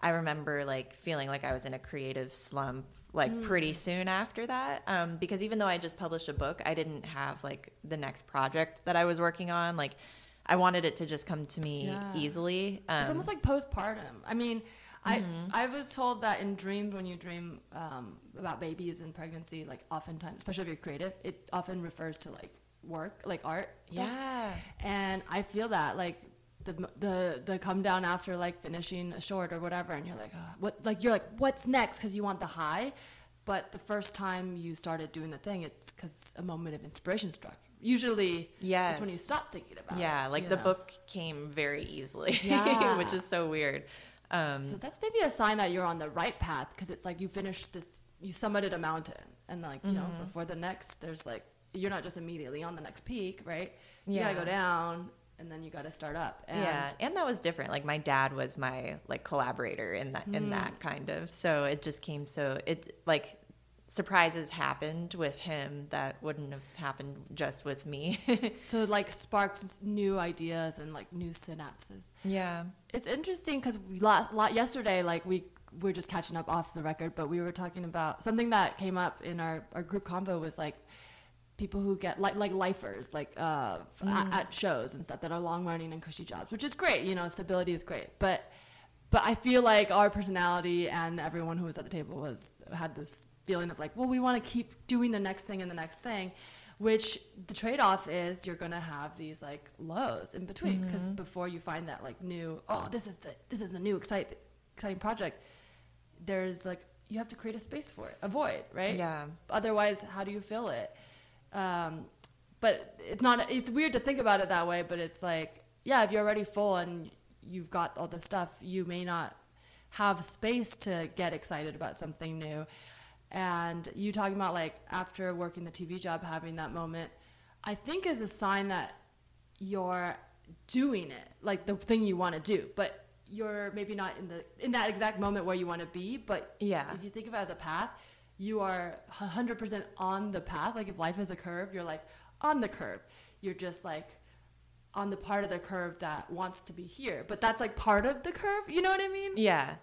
I remember like feeling like I was in a creative slump like Mm. pretty soon after that um, because even though I just published a book, I didn't have like the next project that I was working on. Like I wanted it to just come to me Yeah. easily. Um, It's almost like postpartum. I mean, I I was told that in dreams, when you dream um, about babies and pregnancy, like oftentimes, especially if you're creative, it often refers to like work, like art. stuff. yeah. And I feel that like the the the come down after like finishing a short or whatever, and you're like, "Ah, what? Like you're like, what's next? Because you want the high. But the first time you started doing the thing, it's because a moment of inspiration struck. Usually, that's when you stop thinking about it. Yeah, like the know? book came very easily, [LAUGHS] Yeah. which is so weird. Um, So that's maybe a sign that you're on the right path because it's like you finished this, you summited a mountain, and like you know Mm-hmm. before the next, there's like you're not just immediately on the next peak, right? You gotta Yeah. go down, and then you gotta start up. And yeah, and that was different. Like my dad was my like collaborator in that in Hmm. that kind of. So it just came so it like surprises happened with him that wouldn't have happened just with me. [LAUGHS] so it, like sparked new ideas and like new synapses. yeah. It's interesting because last lot yesterday, like we we're just catching up off the record, but we were talking about something that came up in our our group convo was like people who get like like lifers like uh f- at, at shows and stuff that are long running and cushy jobs, which is great. You know, stability is great, but but I feel like our personality and everyone who was at the table was had this feeling of like, well, we want to keep doing the next thing and the next thing, which the trade-off is you're gonna have these like lows in between because before you find that like new, oh, this is the this is the new exciting exciting project. There's like you have to create a space for it, a void, right? Yeah. Otherwise, how do you fill it? Um, but it's not. It's weird to think about it that way. But it's like, yeah, if you're already full and you've got all the stuff, you may not have space to get excited about something new. And you talking about like after working the TV job, having that moment, I think is a sign that you're doing it, like the thing you want to do, but you're maybe not in the in that exact moment where you want to be, but Yeah. if you think of it as a path, you are 100% on the path. Like if life is a curve, you're like on the curve. You're just like on the part of the curve that wants to be here. But that's like part of the curve. You know what I mean? Yeah.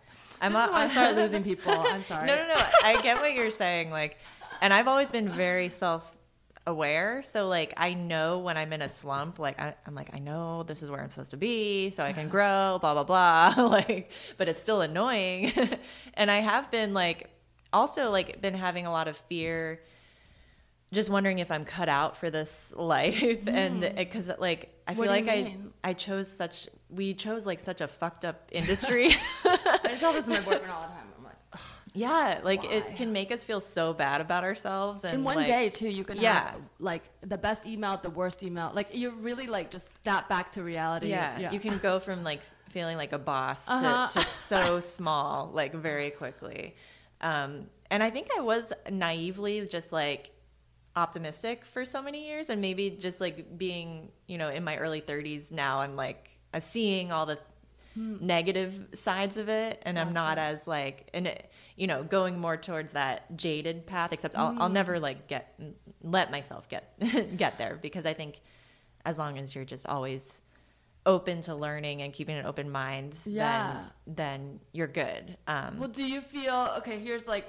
I'm this a- I start [LAUGHS] losing people. I'm sorry. No, no, no. I get what you're saying. Like, and I've always been very self aware. So, like, I know when I'm in a slump, like, I, I'm like, I know this is where I'm supposed to be so I can [LAUGHS] grow, blah, blah, blah. [LAUGHS] like, but it's still annoying. and I have been, like, also, like, been having a lot of fear just wondering if I'm cut out for this [LAUGHS] life, and because like I feel Mm. Like I mean? I chose such we chose like such a fucked up [LAUGHS] industry. I tell this to my boyfriend all the time. I'm like, [SIGHS] Yeah, like Why? it can make us feel so bad about ourselves. And in one like, day too, you can Yeah. have like the best email, the worst email. Like you really like just snap back to reality. Yeah, you can go from like feeling like a boss Uh-huh. to, to so [LAUGHS] small, like very quickly. Um, and I think I was naively just like optimistic for so many years, and maybe just like being, you know, in my early 30s now, I'm like I'm seeing all the negative sides of it and i'm not as like and it, you know going more towards that jaded path except I'll, I'll never like get let myself get [LAUGHS] get there because i think as long as you're just always open to learning and keeping an open mind Yeah. then then you're good um Well, do you feel okay? Here's like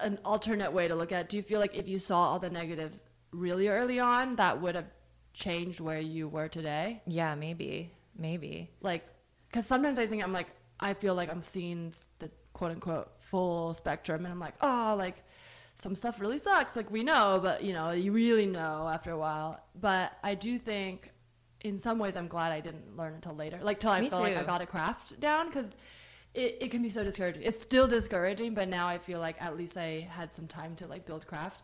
an alternate way to look at. it. Do you feel like if you saw all the negatives really early on, that would have changed where you were today? yeah maybe maybe Like, because sometimes I think I'm like, I feel like I'm seeing the quote unquote full spectrum, and I'm like, oh, like some stuff really sucks. Like we know, but you know, you really know after a while. But I do think. In some ways, I'm glad I didn't learn until later. Like till I Me felt like I got a craft down because it, it can be so discouraging. It's still discouraging, but now I feel like at least I had some time to like build craft.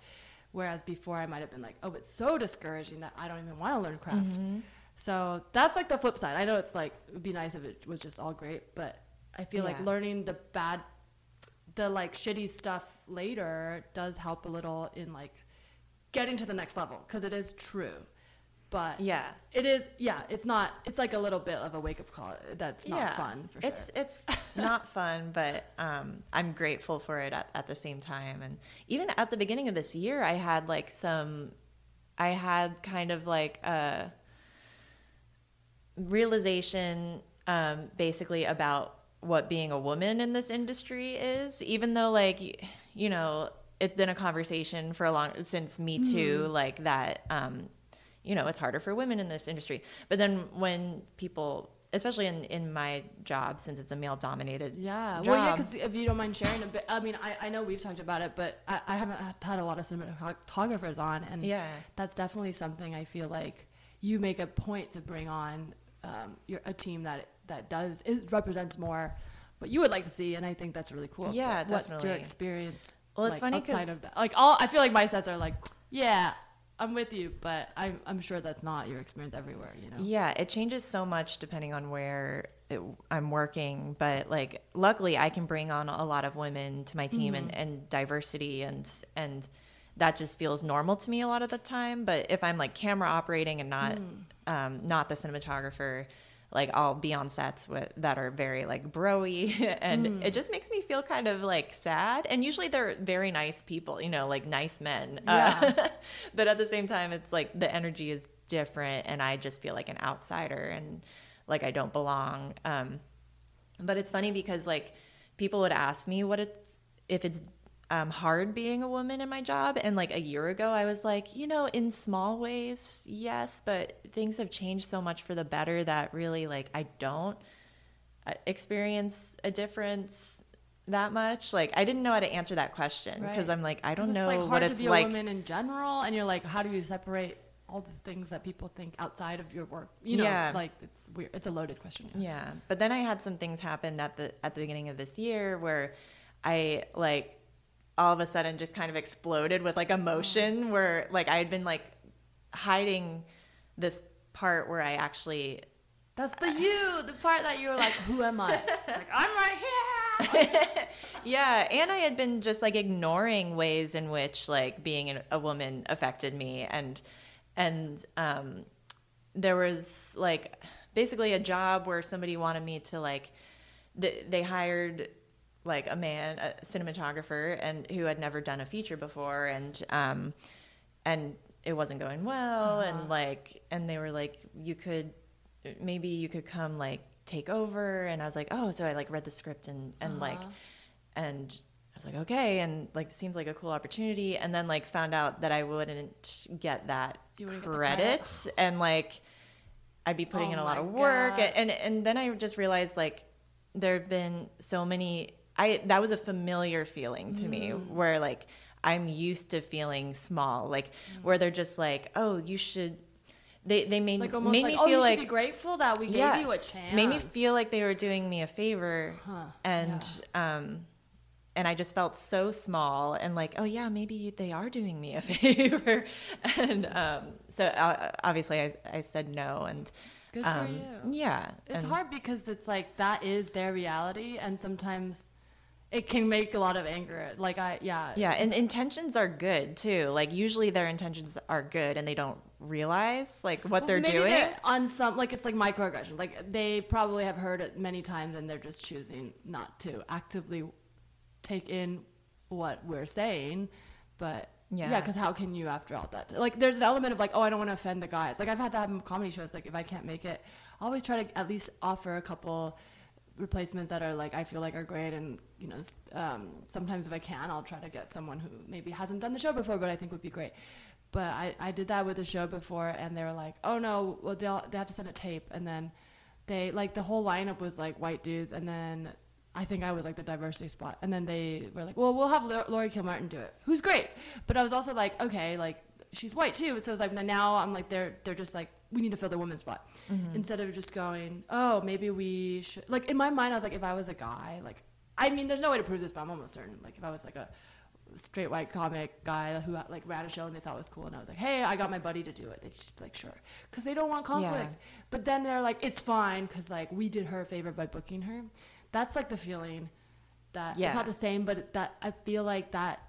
Whereas before I might have been like, oh, it's so discouraging that I don't even want to learn craft. Mm-hmm. So that's like the flip side. I know it's like it would be nice if it was just all great, but I feel like learning the bad, the like shitty stuff later does help a little in like getting to the next level because it is true. But yeah it is yeah. It's not. It's like a little bit of a wake up call. That's not yeah. fun for sure. It's it's [LAUGHS] not fun, but um, I'm grateful for it at, at the same time. And even at the beginning of this year, I had like some, I had kind of like a realization, um, basically about what being a woman in this industry is. Even though like you know it's been a conversation for a long since Me Too, like that. Um, you know, it's harder for women in this industry. But then when people, especially in, in my job, since it's a male dominated Yeah. job, Well, yeah, because if you don't mind sharing a bit, I mean, I, I know we've talked about it, but I, I haven't had a lot of cinematographers on, and Yeah. that's definitely something I feel like you make a point to bring on um, your, a team that that does it represents more what you would like to see, and I think that's really cool. Yeah, But What's your definitely. experience? Well, it's like, funny outside 'cause- of that. Like all, I feel like my sets are like, yeah, I'm with you, but I'm I'm sure that's not your experience everywhere. You know. Yeah, it changes so much depending on where it, I'm working. But like, luckily, I can bring on a lot of women to my team and, and diversity, and and that just feels normal to me a lot of the time. But if I'm like camera operating and not um, not the cinematographer, like I'll be on sets with that are very like broy, [LAUGHS] and it just makes me feel kind of like sad. And usually they're very nice people, you know, like nice men. Uh, [LAUGHS] but at the same time, it's like the energy is different, and I just feel like an outsider and like I don't belong. Um, but it's funny because like people would ask me what it's if it's um, hard being a woman in my job, and like a year ago, I was like, you know, in small ways, yes, but things have changed so much for the better that really like I don't uh, experience a difference that much. Like I didn't know how to answer that question because Right. I'm like I don't know what it's like hard what to it's be a like. woman in general, and you're like, how do you separate all the things that people think outside of your work? You know, Yeah. like it's weird. It's a loaded question. Yeah, but then I had some things happen at the at the beginning of this year where I like all of a sudden just kind of exploded with like emotion where like I had been like hiding this part where I actually That's the you, the part that you're like, who am I? It's like I'm right here. [LAUGHS] yeah, and I had been just like ignoring ways in which like being a woman affected me and and um there was like basically a job where somebody wanted me to like th- they hired like a man a cinematographer and who had never done a feature before and um and it wasn't going well and like and they were like you could maybe you could come like take over and i was like oh so i like read the script and and like and i was like okay and like it seems like a cool opportunity and then like found out that i wouldn't get that You wouldn't get credit, credit. and like i'd be putting Oh in a lot of work God. and and then i just realized like there have been so many i that was a familiar feeling to me Mm. where like i'm used to feeling small like Mm. where they're just like oh you should they they made, Like made like, me oh, feel you like should be grateful that we gave you a chance. made me feel like they were doing me a favor Huh, and um and I just felt so small and like, oh yeah, maybe they are doing me a [LAUGHS] favor, and um, so uh, obviously I, I said no, and Good for um, you. yeah, It's hard because it's like that is their reality, and sometimes it can make a lot of anger. Like I, yeah, Yeah, and intentions are good too. Like usually their intentions are good, and they don't realize like what Well, they're doing. they're on some like it's like microaggression. Like they probably have heard it many times, and they're just choosing not to actively take in what we're saying. But yeah, Yeah. because how can you after all that? Like there's an element of like, oh, I don't want to offend the guys. Like I've had that in comedy shows. Like if I can't make it, I always try to at least offer a couple replacements that are like I feel like are great and you know um, sometimes if I can I'll try to get someone who maybe hasn't done the show before but I think would be great. But I, I did that with a show before and they were like oh no well they'll they have to send a tape. And then they like the whole lineup was like white dudes and then I think I was like the diversity spot. And then they were like well we'll have Lau- Laurie Kilmartin do it. Who's great. But I was also like okay like she's white too so it's like now I'm like they're they're just like we need to fill the women's spot. Mm-hmm. Instead of just going oh maybe we should like in my mind I was like if I was a guy like I mean there's no way to prove this but I'm almost certain like if I was like a straight white comic guy who like ran a show and they thought it was cool and I was like hey I got my buddy to do it they'd just be like sure. Because they don't want conflict. Yeah. but then they're like it's fine because like we did her a favor by booking her. That's like the feeling that Yeah. it's not the same but that I feel like that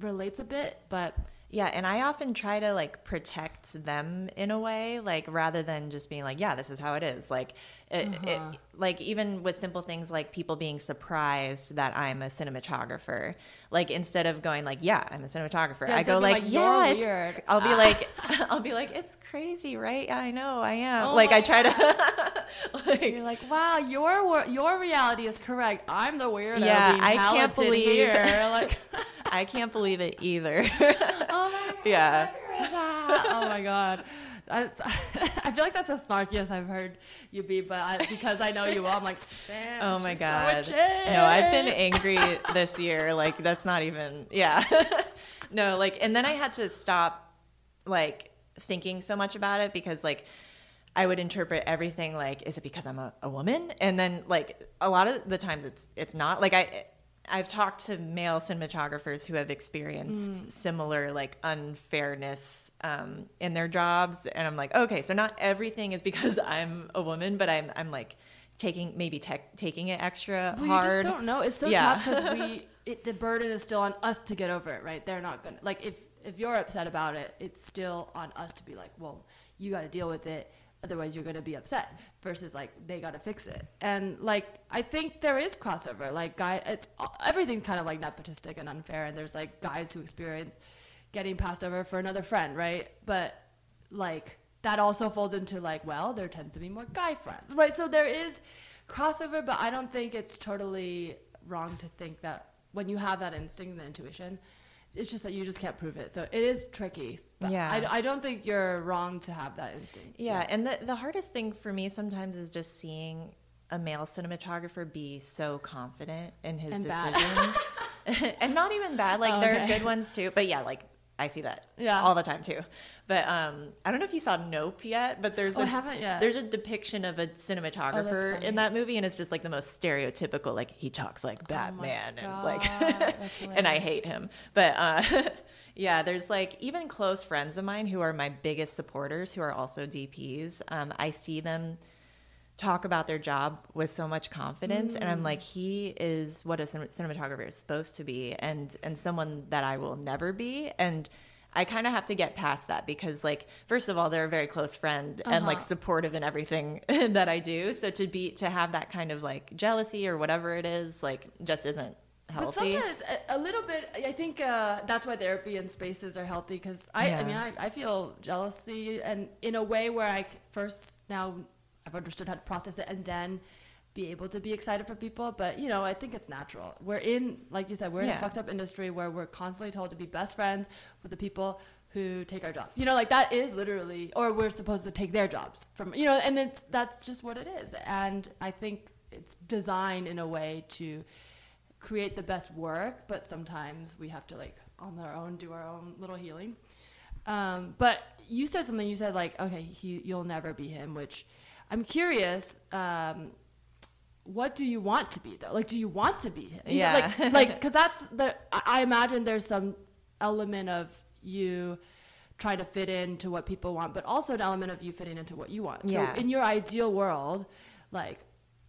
relates a bit but Yeah, and I often try to like protect them in a way, like rather than just being like, "Yeah, this is how it is." Like, it, Uh-huh. it, like even with simple things like people being surprised that I'm a cinematographer. Like instead of going like, "Yeah, I'm a cinematographer," Yeah, I go like, like, "Yeah, "You're it's." weird." I'll be like, [LAUGHS] [LAUGHS] I'll be like, "It's crazy, right? Yeah, I know, I am." Oh like I try to, [LAUGHS] like, you're like wow your your reality is correct I'm the weirdo Yeah, I can't believe- here like I can't believe it either. oh my god Yeah. oh my god. I, [LAUGHS] I feel like that's the snarkiest I've heard you be, but I, because I know you well, I'm like, damn. Oh my god. No, I've been angry this year. Like that's not even yeah. [LAUGHS] no, like and then I had to stop like thinking so much about it because like I would interpret everything like is it because I'm a, a woman? And then like a lot of the times it's it's not. Like I I've talked to male cinematographers who have experienced mm. similar like unfairness um, in their jobs, and I'm like, okay, so not everything is because [LAUGHS] I'm a woman, but I'm I'm like taking maybe tech, taking it extra Well, hard. you just don't know. It's so Yeah. tough because we, [LAUGHS] it, the burden is still on us to get over it, right? They're not gonna like if if you're upset about it, it's still on us to be like, well, you got to deal with it. Otherwise, you're gonna be upset. Versus like they got to fix it. And like I think there is crossover. Like guy, it's everything's kind of like nepotistic and unfair. And there's like guys who experience getting passed over for another friend, right? But like that also falls into like well there tends to be more guy friends right so there is crossover but i don't think it's totally wrong to think that when you have that instinct and the intuition it's just that you just can't prove it so it is tricky but Yeah. I, I don't think you're wrong to have that instinct Yeah, and the the hardest thing for me sometimes is just seeing a male cinematographer be so confident in his And decisions, [LAUGHS] and not even bad. Like [LAUGHS] Oh, there are good ones too, but yeah, like I see that Yeah. all the time too. But um, I don't know if you saw Nope yet, but there's Oh, a I haven't yet. there's a depiction of a cinematographer funny. in that movie, and it's just like the most stereotypical. Like he talks like Batman, and like, [LAUGHS] and I hate him. But uh, [LAUGHS] yeah, there's like even close friends of mine who are my biggest supporters, who are also DPs. Um, I see them talk about their job with so much confidence, and I'm like, he is what a cinematographer is supposed to be, and and someone that I will never be, and. I kind of have to get past that because, like, first of all, they're a very close friend and like Uh-huh. supportive in everything [LAUGHS] that I do. So to be to have that kind of like jealousy or whatever it is, like, just isn't But healthy. sometimes a, a little bit. I think uh, that's why therapy and spaces are healthy. Because I, I mean, I, I feel jealousy, and in a way where I first now I've understood how to process it, and then be able to be excited for people. But you know, I think it's natural. We're in, like you said, we're in a fucked up industry where we're constantly told to be best friends with the people who take our jobs. You know, like that is literally, or we're supposed to take their jobs from. You know, and it's that's just what it is. And I think it's designed in a way to create the best work, but sometimes we have to like on our own do our own little healing. Um, but you said something. You said like, okay, he, you'll never be him. Which I'm curious. Um, what do you want to be though? Like, do you want to be him? You know, Yeah. [LAUGHS] like, like, because that's the. I imagine there's some element of you trying to fit into what people want, but also an element of you fitting into what you want. So Yeah. in your ideal world, like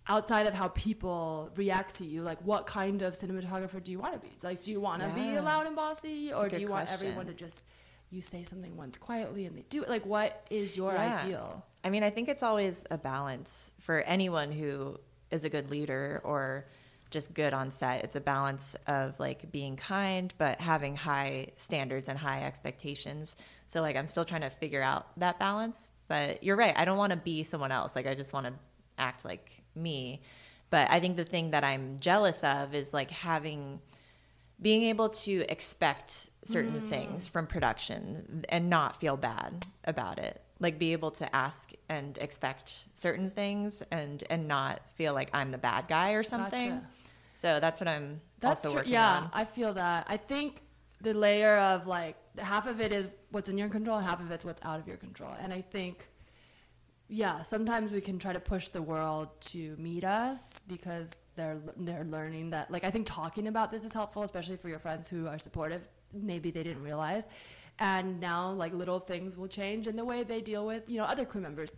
outside of how people react to you, like what kind of cinematographer do you want to be? Like, do you want to be loud and bossy, or do you want everyone to just you say something once quietly and they do it? Like, what is your Yeah. ideal? I mean, I think it's always a balance for anyone who is a good leader or just good on set. It's a balance of like being kind, but having high standards and high expectations. So, like, I'm still trying to figure out that balance. But you're right. I don't want to be someone else. Like, I just want to act like me. But I think the thing that I'm jealous of is like having being able to expect certain mm. things from production and not feel bad about it like be able to ask and expect certain things and and not feel like i'm the bad guy or something Gotcha. so that's what i'm That's also true. working Yeah, on I feel that. I think the layer of like half of it is what's in your control, and half of it's what's out of your control. And I think, yeah, sometimes we can try to push the world to meet us because they're they're learning that. Like I think talking about this is helpful, especially for your friends who are supportive. Maybe they didn't realize, and now like little things will change in the way they deal with you know other crew members.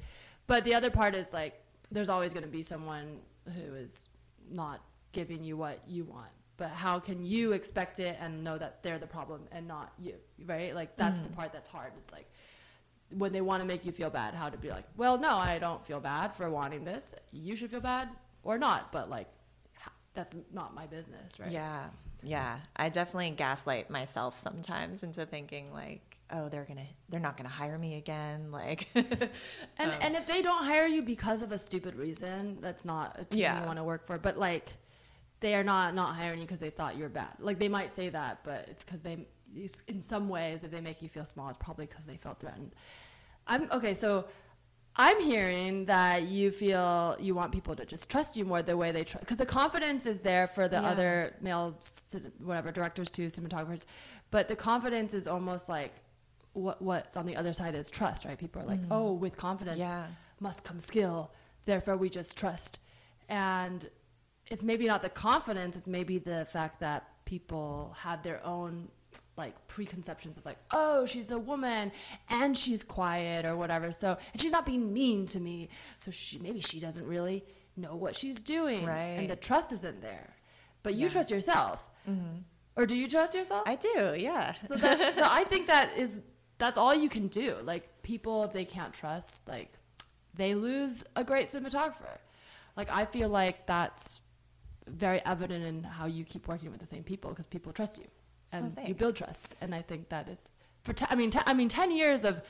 But the other part is like there's always going to be someone who is not giving you what you want. But how can you expect it and know that they're the problem and not you, right? Like that's the mm. part that's hard. It's like when they want to make you feel bad, how to be like, well, no, I don't feel bad for wanting this. You should feel bad or not, but like that's not my business, right? yeah yeah i definitely gaslight myself sometimes into thinking like oh they're gonna they're not gonna hire me again like [LAUGHS] And um, and if they don't hire you because of a stupid reason, that's not a team Yeah. you want to work for. But like, they are not not hiring you because they thought you're bad. Like they might say that, but it's because they, in some ways, if they make you feel small, it's probably because they felt threatened. I'm okay. So I'm hearing that you feel you want people to just trust you more the way they trust, because the confidence is there for the Yeah. other male, cin- whatever directors too, cinematographers, but the confidence is almost like what what's on the other side is trust, right? People are like, mm. oh, with confidence Yeah. must come skill, therefore we just trust, and it's maybe not the confidence, it's maybe the fact that people have their own like preconceptions of like, oh, she's a woman and she's quiet or whatever. So and she's not being mean to me. So she maybe she doesn't really know what she's doing. Right. And the trust isn't there. But you trust yourself. Mm-hmm. Or do you trust yourself? i do yeah so, that's, so I think that is that's all you can do. Like people, if they can't trust, like they lose a great cinematographer. Like I feel like that's very evident in how you keep working with the same people because people trust you and you build trust. And I think that is for te- I mean te- I mean ten years of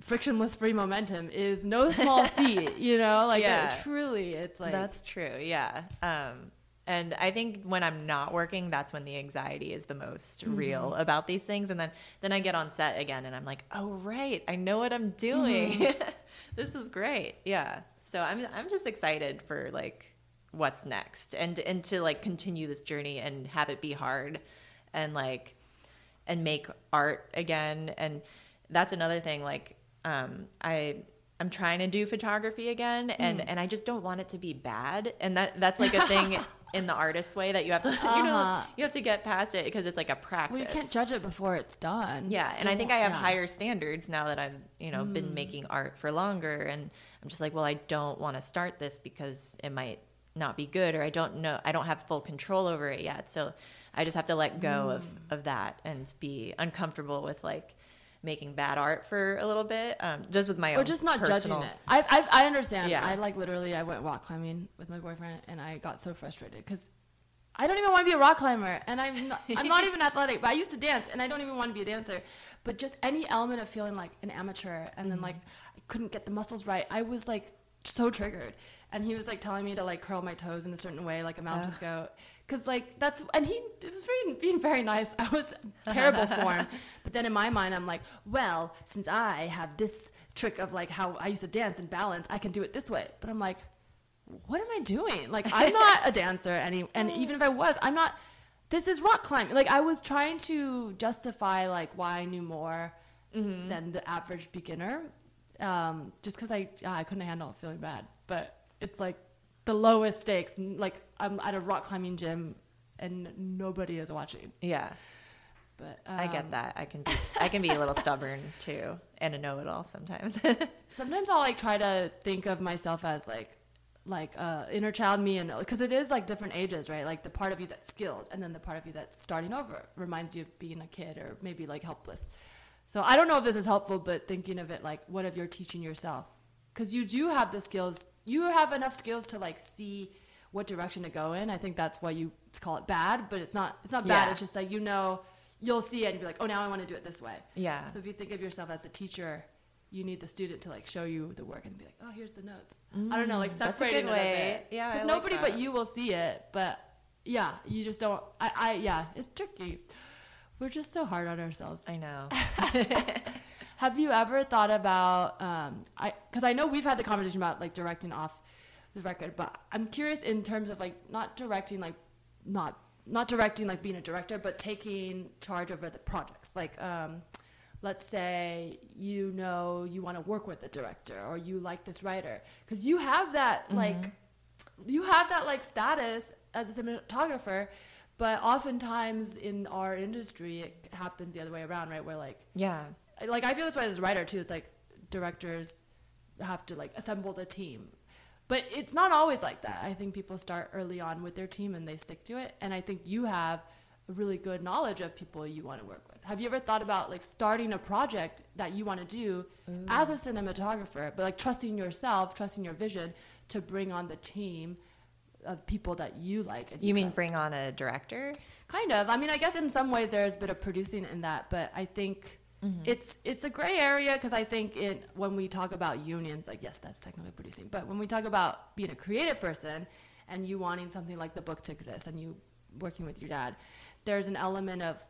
frictionless free momentum is no small [LAUGHS] feat. You know, like Yeah. it, truly, it's like that's true yeah um and i think when i'm not working that's when the anxiety is the most Mm-hmm. real about these things and then then i get on set again and i'm like oh right i know what i'm doing Mm-hmm. [LAUGHS] this is great yeah so i'm i'm just excited for like what's next and and to like continue this journey and have it be hard and like and make art again and that's another thing like um i i'm trying to do photography again and Mm. and i just don't want it to be bad and that that's like a thing [LAUGHS] in the artist way that you have to [LAUGHS] you know Uh-huh. you have to get past it because it's like a practice well, you can't judge it before it's done. yeah and i think i have yeah. Mm. higher standards now that i've you know been making art for longer and i'm just like well i don't want to start this because it might not be good or I don't know I don't have full control over it yet. So I just have to let go of Mm. of that and be uncomfortable with like making bad art for a little bit, um, just with my own or just not personal, judging it. I, I I understand. Yeah. I like literally I went rock climbing with my boyfriend and I got so frustrated because I don't even want to be a rock climber and I'm not, I'm not [LAUGHS] even athletic. But I used to dance and I don't even want to be a dancer. But just any element of feeling like an amateur and then like I couldn't get the muscles right, I was like so triggered. And he was like telling me to like curl my toes in a certain way, like a mountain goat. Cause like that's and he it was being, being very nice. I was terrible [LAUGHS] for him, but then in my mind I'm like, well, since I have this trick of like how I used to dance and balance, I can do it this way. But I'm like, what am I doing? Like I'm [LAUGHS] not a dancer, any and even if I was, I'm not. This is rock climbing. Like I was trying to justify like why I knew more than the average beginner, um, just because I I couldn't handle feeling bad. But it's like the lowest stakes. Like I'm at a rock climbing gym and nobody is watching. Yeah, But I get um, that. I can be I can be a little stubborn too and a know-it-all sometimes. [LAUGHS] sometimes I'll like try to think of myself as like like uh inner child me and because it is like different ages right like the part of you that's skilled and then the part of you that's starting over reminds you of being a kid or maybe like helpless so i don't know if this is helpful but thinking of it like what if you're teaching yourself because you do have the skills you have enough skills to like see what direction to go in i think that's why you call it bad but it's not it's not bad Yeah. it's just like you know you'll see it and be like oh now i want to do it this way yeah. so if you think of yourself as a teacher, you need the student to like show you the work and be like, oh, here's the notes. I don't know, like Mm, that's a good it way. bit. Yeah, because like nobody that. but you will see it. But yeah, you just don't. I, I, yeah, it's tricky. We're just so hard on ourselves. I know. [LAUGHS] [LAUGHS] Have you ever thought about? Um, I because I know we've had the conversation about like directing off the record, but I'm curious in terms of like not directing, like not not directing like being a director, but taking charge over the projects. Like, um, let's say you know you want to work with a director or you like this writer because you have that like you have that like status as a cinematographer. But oftentimes in our industry, it happens the other way around, right? Where like Yeah. Like I feel this way as a writer too. It's like directors have to like assemble the team, but it's not always like that. I think people start early on with their team and they stick to it. And I think you have a really good knowledge of people you want to work with. Have you ever thought about like starting a project that you want to do as a cinematographer, but like trusting yourself, trusting your vision to bring on the team of people that you like? And You mean bring on a director? Kind of. I mean, I guess in some ways there's a bit of producing in that, but I think Mm-hmm. it's it's a gray area because I think it when we talk about unions, like yes, that's technically producing, but when we talk about being a creative person and you wanting something like the book to exist and you working with your dad, there's an element of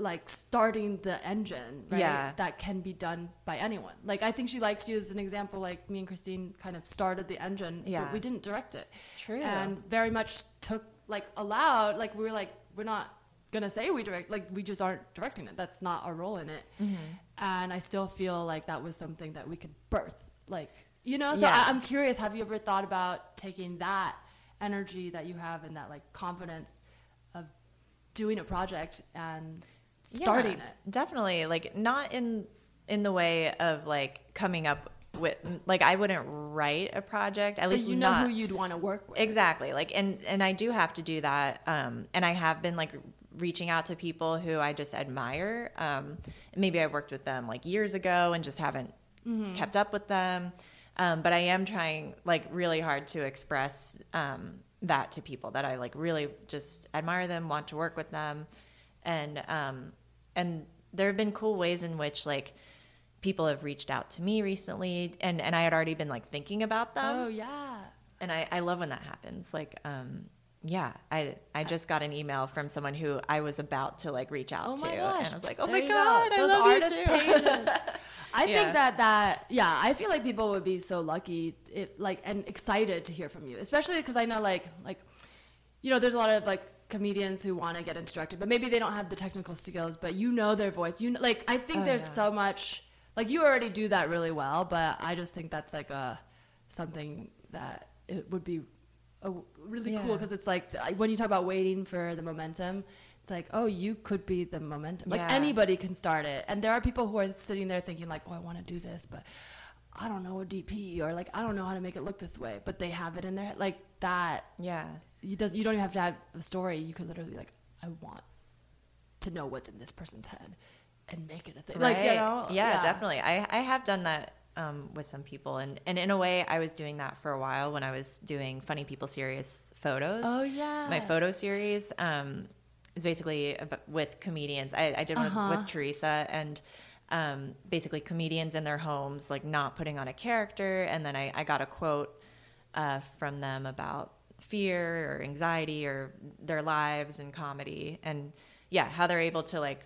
like starting the engine, right? Yeah. That can be done by anyone. Like I think she likes you as an example. Like me and Christine kind of started the engine, Yeah. but we didn't direct it True. and very much took like allowed like we were like we're not gonna say we direct like we just aren't directing it that's not our role in it Mm-hmm. and i still feel like that was something that we could birth like you know so Yeah. I, i'm curious have you ever thought about taking that energy that you have and that like confidence of doing a project and starting Yeah, it Definitely. Like not in in the way of like coming up with like I wouldn't write a project. At least you know not who you'd want to work with exactly. Like and and I do have to do that. Um and I have been like reaching out to people who I just admire. Um maybe I've worked with them like years ago and just haven't kept up with them. Um, but I am trying like really hard to express um, that to people that I like really just admire them, want to work with them, and um, and there have been cool ways in which like people have reached out to me recently, and and I had already been like thinking about them, oh yeah and I, I love when that happens. Like, um, yeah, I I just got an email from someone who I was about to like reach out Oh to, gosh. and I was like, oh There my you go. god, I love artist you too. [LAUGHS] I Yeah. think that that yeah, I feel like people would be so lucky, it, like and excited to hear from you, especially because I know like like, you know, there's a lot of like comedians who want to get into directing, but maybe they don't have the technical skills, but you know their voice. You know, like I think Oh, there's yeah. so much like you already do that really well, but I just think that's like a something that it would be really cool because it's like when you talk about waiting for the momentum. It's like, oh, you could be the momentum. Like Yeah. anybody can start it. And there are people who are sitting there thinking like, oh, I want to do this, but I don't know a DP or like I don't know how to make it look this way. But they have it in their head. Like that Yeah. you does you don't even have to have a story. You could literally be like, I want to know what's in this person's head and make it a thing. Like you Right. know, yeah, definitely. I, I have done that um, with some people, and, and in a way, I was doing that for a while when I was doing Funny People Serious photos. Oh yeah, My photo series um, is basically with comedians. I, I did Uh-huh. with, with Teresa, and um, basically comedians in their homes, like not putting on a character. And then I, I got a quote uh, from them about fear or anxiety or their lives and comedy, and yeah, how they're able to like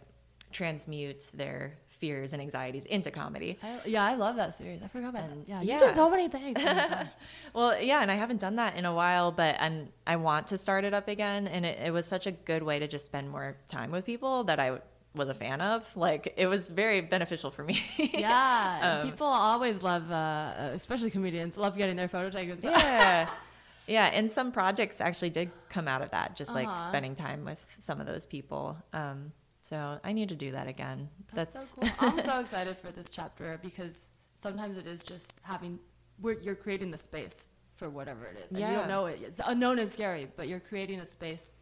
transmute their fears and anxieties into comedy. I, yeah, I love that series. I forgot about And- that. Yeah, yeah. you did so many things. Oh. [LAUGHS] Well, yeah, and I haven't done that in a while, but I'm I want to start it up again, and it, it was such a good way to just spend more time with people that I was a fan of. Like it was very beneficial for me. yeah, [LAUGHS] Um, people always love, uh, uh, especially comedians, love getting their photo taken. yeah, [LAUGHS] yeah, and some projects actually did come out of that, just like Uh-huh. spending time with some of those people. Um, so I need to do that again. That's, That's, so cool. I'm so [LAUGHS] excited for this chapter because sometimes it is just having, we're, you're creating the space for whatever it is. And you don't know it. The unknown is scary, but you're creating a space.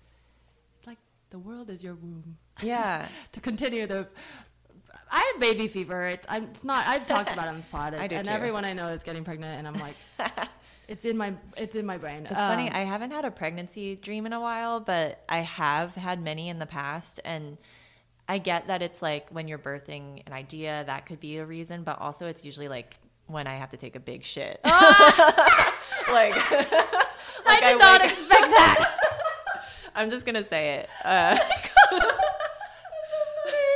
It's like the world is your womb yeah. [LAUGHS] to continue the. I have baby fever. It's I'm, it's not. I've talked about it on the pod, [LAUGHS] I do and too. everyone I know is getting pregnant, and I'm like, it's in my it's in my brain. It's funny. Um, I haven't had a pregnancy dream in a while, but I have had many in the past. And I get that it's like when you're birthing an idea, that could be a reason, but also it's usually like when I have to take a big shit. [LAUGHS] like, [LAUGHS] like I did not wake- expect that. [LAUGHS] I'm just gonna say it. Uh,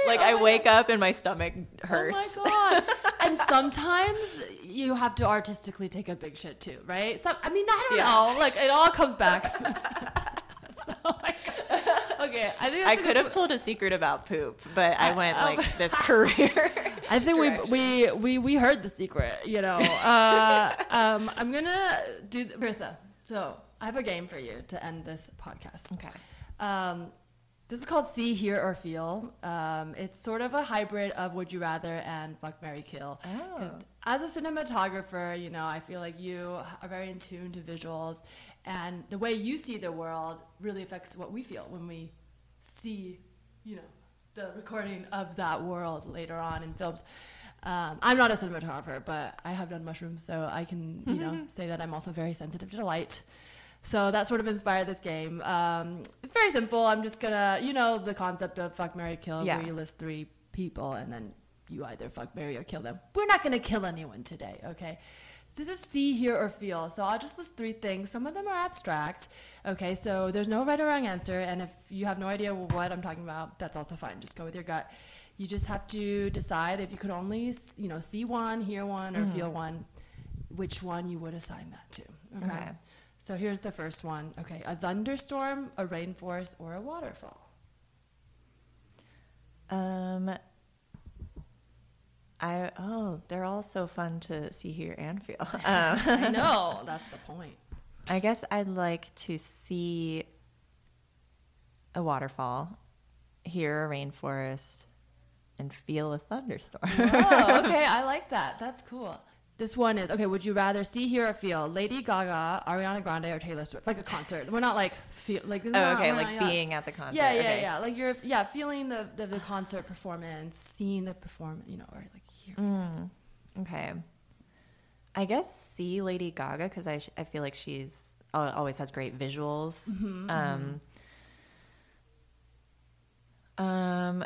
like I wake up and my stomach hurts. Oh my god! and sometimes you have to artistically take a big shit too, right? So I mean, I don't Yeah. know. Like it all comes back. so, like, okay, I think I that's a could have po- told a secret about poop, but I went oh. like this career. [LAUGHS] I think we, direction. we we we heard the secret. You know, uh, [LAUGHS] um, I'm gonna do Marissa. So I have a game for you to end this podcast. okay. Um, this is called See, Hear, or Feel. Um, it's sort of a hybrid of Would You Rather and Fuck, Marry Kill. Because Oh. As a cinematographer, you know, I feel like you are very in tune to visuals, and the way you see the world really affects what we feel when we see, you know, the recording of that world later on in films. Um, I'm not a cinematographer, but I have done mushrooms, so I can, you know, [LAUGHS] say that I'm also very sensitive to the light. So that sort of inspired this game. Um, it's very simple. I'm just gonna, you know, the concept of fuck, Marry, kill, Yeah. where you list three people and then you either fuck, marry, or kill them. We're not gonna kill anyone today, okay? This is see, hear, or feel. So I'll just list three things. Some of them are abstract. Okay, so there's no right or wrong answer. And if you have no idea what I'm talking about, that's also fine. Just go with your gut. You just have to decide if you could only, you know, see one, hear one, or feel one, which one you would assign that to. Okay. Okay. So here's the first one. Okay, a thunderstorm, a rainforest, or a waterfall. Um, I oh, they're all so fun to see, hear, and feel. [LAUGHS] Um, I [LAUGHS] know that's the point. I guess I'd like to see a waterfall, hear a rainforest, and feel a thunderstorm. Oh, okay, [LAUGHS] I like that. That's cool. This one is okay. Would you rather see, hear, or feel Lady Gaga, Ariana Grande, or Taylor Swift? Like a concert. We're not like feel like. oh, not- okay, like not- being at the concert. Yeah, yeah, okay. yeah. Like you're, yeah, feeling the, the the concert performance, seeing the performance, you know, or like hearing. Okay. I guess see Lady Gaga because I, sh- I feel like she's always has great visuals. Mm-hmm, um, um,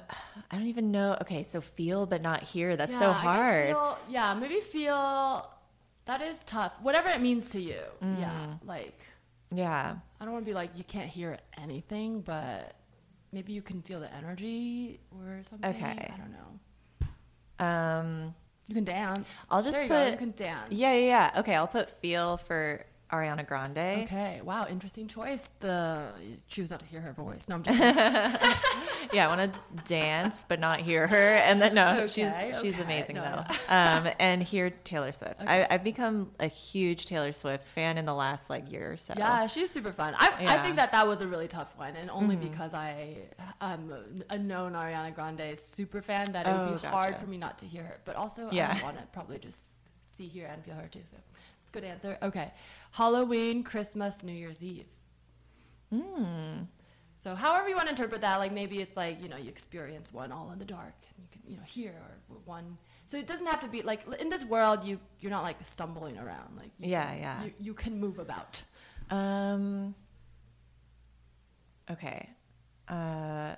I don't even know. Okay, so feel but not hear. That's so Yeah, guess hard. feel- yeah, maybe feel. That is tough. Whatever it means to you. Mm. Yeah, like yeah. I don't want to be like you can't hear anything, but maybe you can feel the energy or something. Okay. I don't know. Um, You can dance. I'll just there you put go. You can dance. yeah, yeah, yeah. Okay, I'll put feel for Ariana Grande. Okay. Wow. Interesting choice. The choose not to hear her voice. No, I'm just. kidding. [LAUGHS] Yeah, I want to dance but not hear her. And then no, Okay, she's she's amazing No, though. Um, and hear Taylor Swift. Okay. I, I've become a huge Taylor Swift fan in the last like year or so. yeah, she's super fun. I, I Yeah. Mm-hmm. think that that was a really tough one, and only because I am a known Ariana Grande super fan that it would Oh, be hard for me not to hear her. But also, Yeah. I want to probably just see, hear, and feel her too. So Good answer. Okay. Halloween, Christmas, New Year's Eve. Hmm. So however you want to interpret that, like maybe it's like, you know, you experience one all in the dark and you can, you know, hear or one. So it doesn't have to be like in this world you you're not like stumbling around. Like you, Yeah, yeah. You, you can move about. Um. Okay. Uh.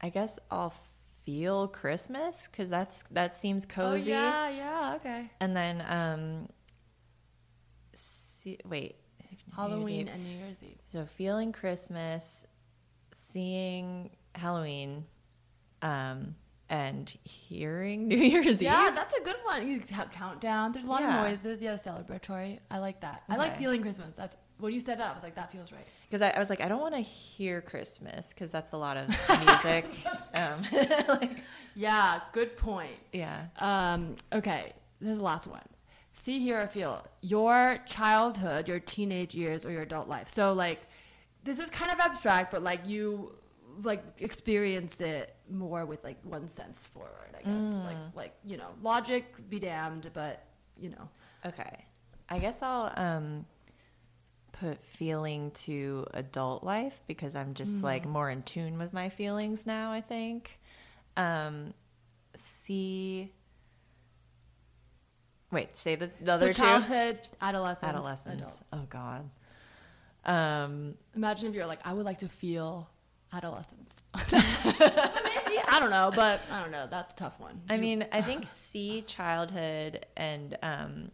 I guess I'll feel Christmas because that's that seems cozy. Oh yeah, yeah, okay. And then um. See, wait. Halloween Eve. and New Year's Eve. So feeling Christmas, seeing Halloween, um, and hearing [LAUGHS] New Year's Yeah, Eve. Yeah, that's a good one. You have countdown. There's a lot Yeah. of noises. Yeah, celebratory. I like that. I like feeling Christmas. That's when you said that. I was like, that feels right. Because I, I was like, I don't want to hear Christmas because that's a lot of [LAUGHS] music. um, [LAUGHS] like, Yeah, good point. yeah. Um, okay, this is the last one. See, hear, or feel your childhood, your teenage years, or your adult life. So, like, this is kind of abstract, but like you like experience it more with like one sense forward, I guess. Like, like you know, logic be damned, but you know, Okay. I guess I'll um, put feeling to adult life because I'm just like more in tune with my feelings now, I think. Um, see. Wait, say the, the other so two. childhood, adolescence, Adolescence. adult. Oh, God. Um, Imagine if you're like, I would like to feel adolescence. [LAUGHS] Maybe I don't know, but I don't know. That's a tough one. I mean, I think [LAUGHS] see childhood and um,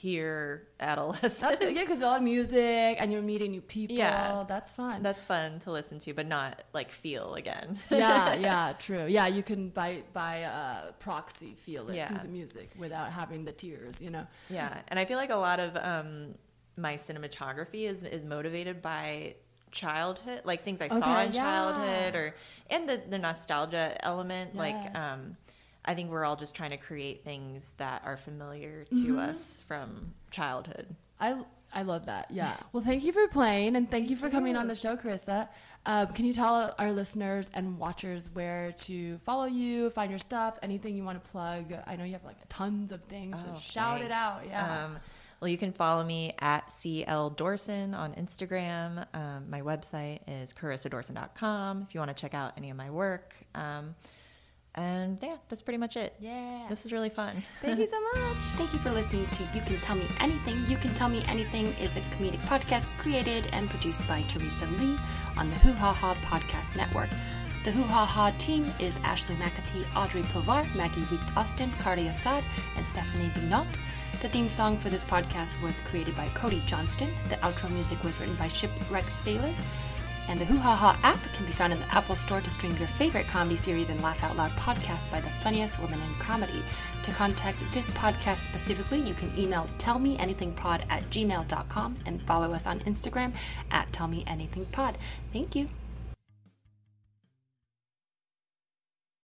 hear adolescence. that's good. Yeah, because a lot of music and you're meeting new people. Yeah. that's fun. That's fun to listen to, but not like feel again. yeah, [LAUGHS] yeah, true. Yeah, you can by by uh, proxy feel it Yeah. through the music without having the tears. You know. yeah, and I feel like a lot of um, my cinematography is is motivated by childhood, like things I saw in yeah. childhood, or and the the nostalgia element. Like, um, I think we're all just trying to create things that are familiar to Mm-hmm. us from childhood. I I love that. Yeah. [LAUGHS] Well, thank you for playing and thank you for coming on the show, Carissa. Um, can you tell our listeners and watchers where to follow you, find your stuff, anything you want to plug? I know you have like tons of things, so Oh, shout it out. Yeah. Um, well, you can follow me at CL Dorson on Instagram. Um, my website is carissadorson.com if you want to check out any of my work. Um, and yeah, that's pretty much it. yeah. This was really fun. Thank you so [LAUGHS] much. Thank you for listening to You Can Tell Me Anything. You Can Tell Me Anything is a comedic podcast created and produced by Teresa Lee on the Hoo Ha Ha Podcast Network. The Hoo Ha Ha team is Ashley McAtee, Audrey Povar, Maggie Week Austin, Cardi Assad, and Stephanie Bignot. The theme song for this podcast was created by Cody Johnston. The outro music was written by Shipwrecked Sailor. And the Hoo Ha Ha app can be found in the Apple Store to stream your favorite comedy series and laugh out loud podcasts by the funniest women in comedy. To contact this podcast specifically, you can email tellmeanythingpod at gmail.com and follow us on Instagram at tellmeanythingpod. Thank you.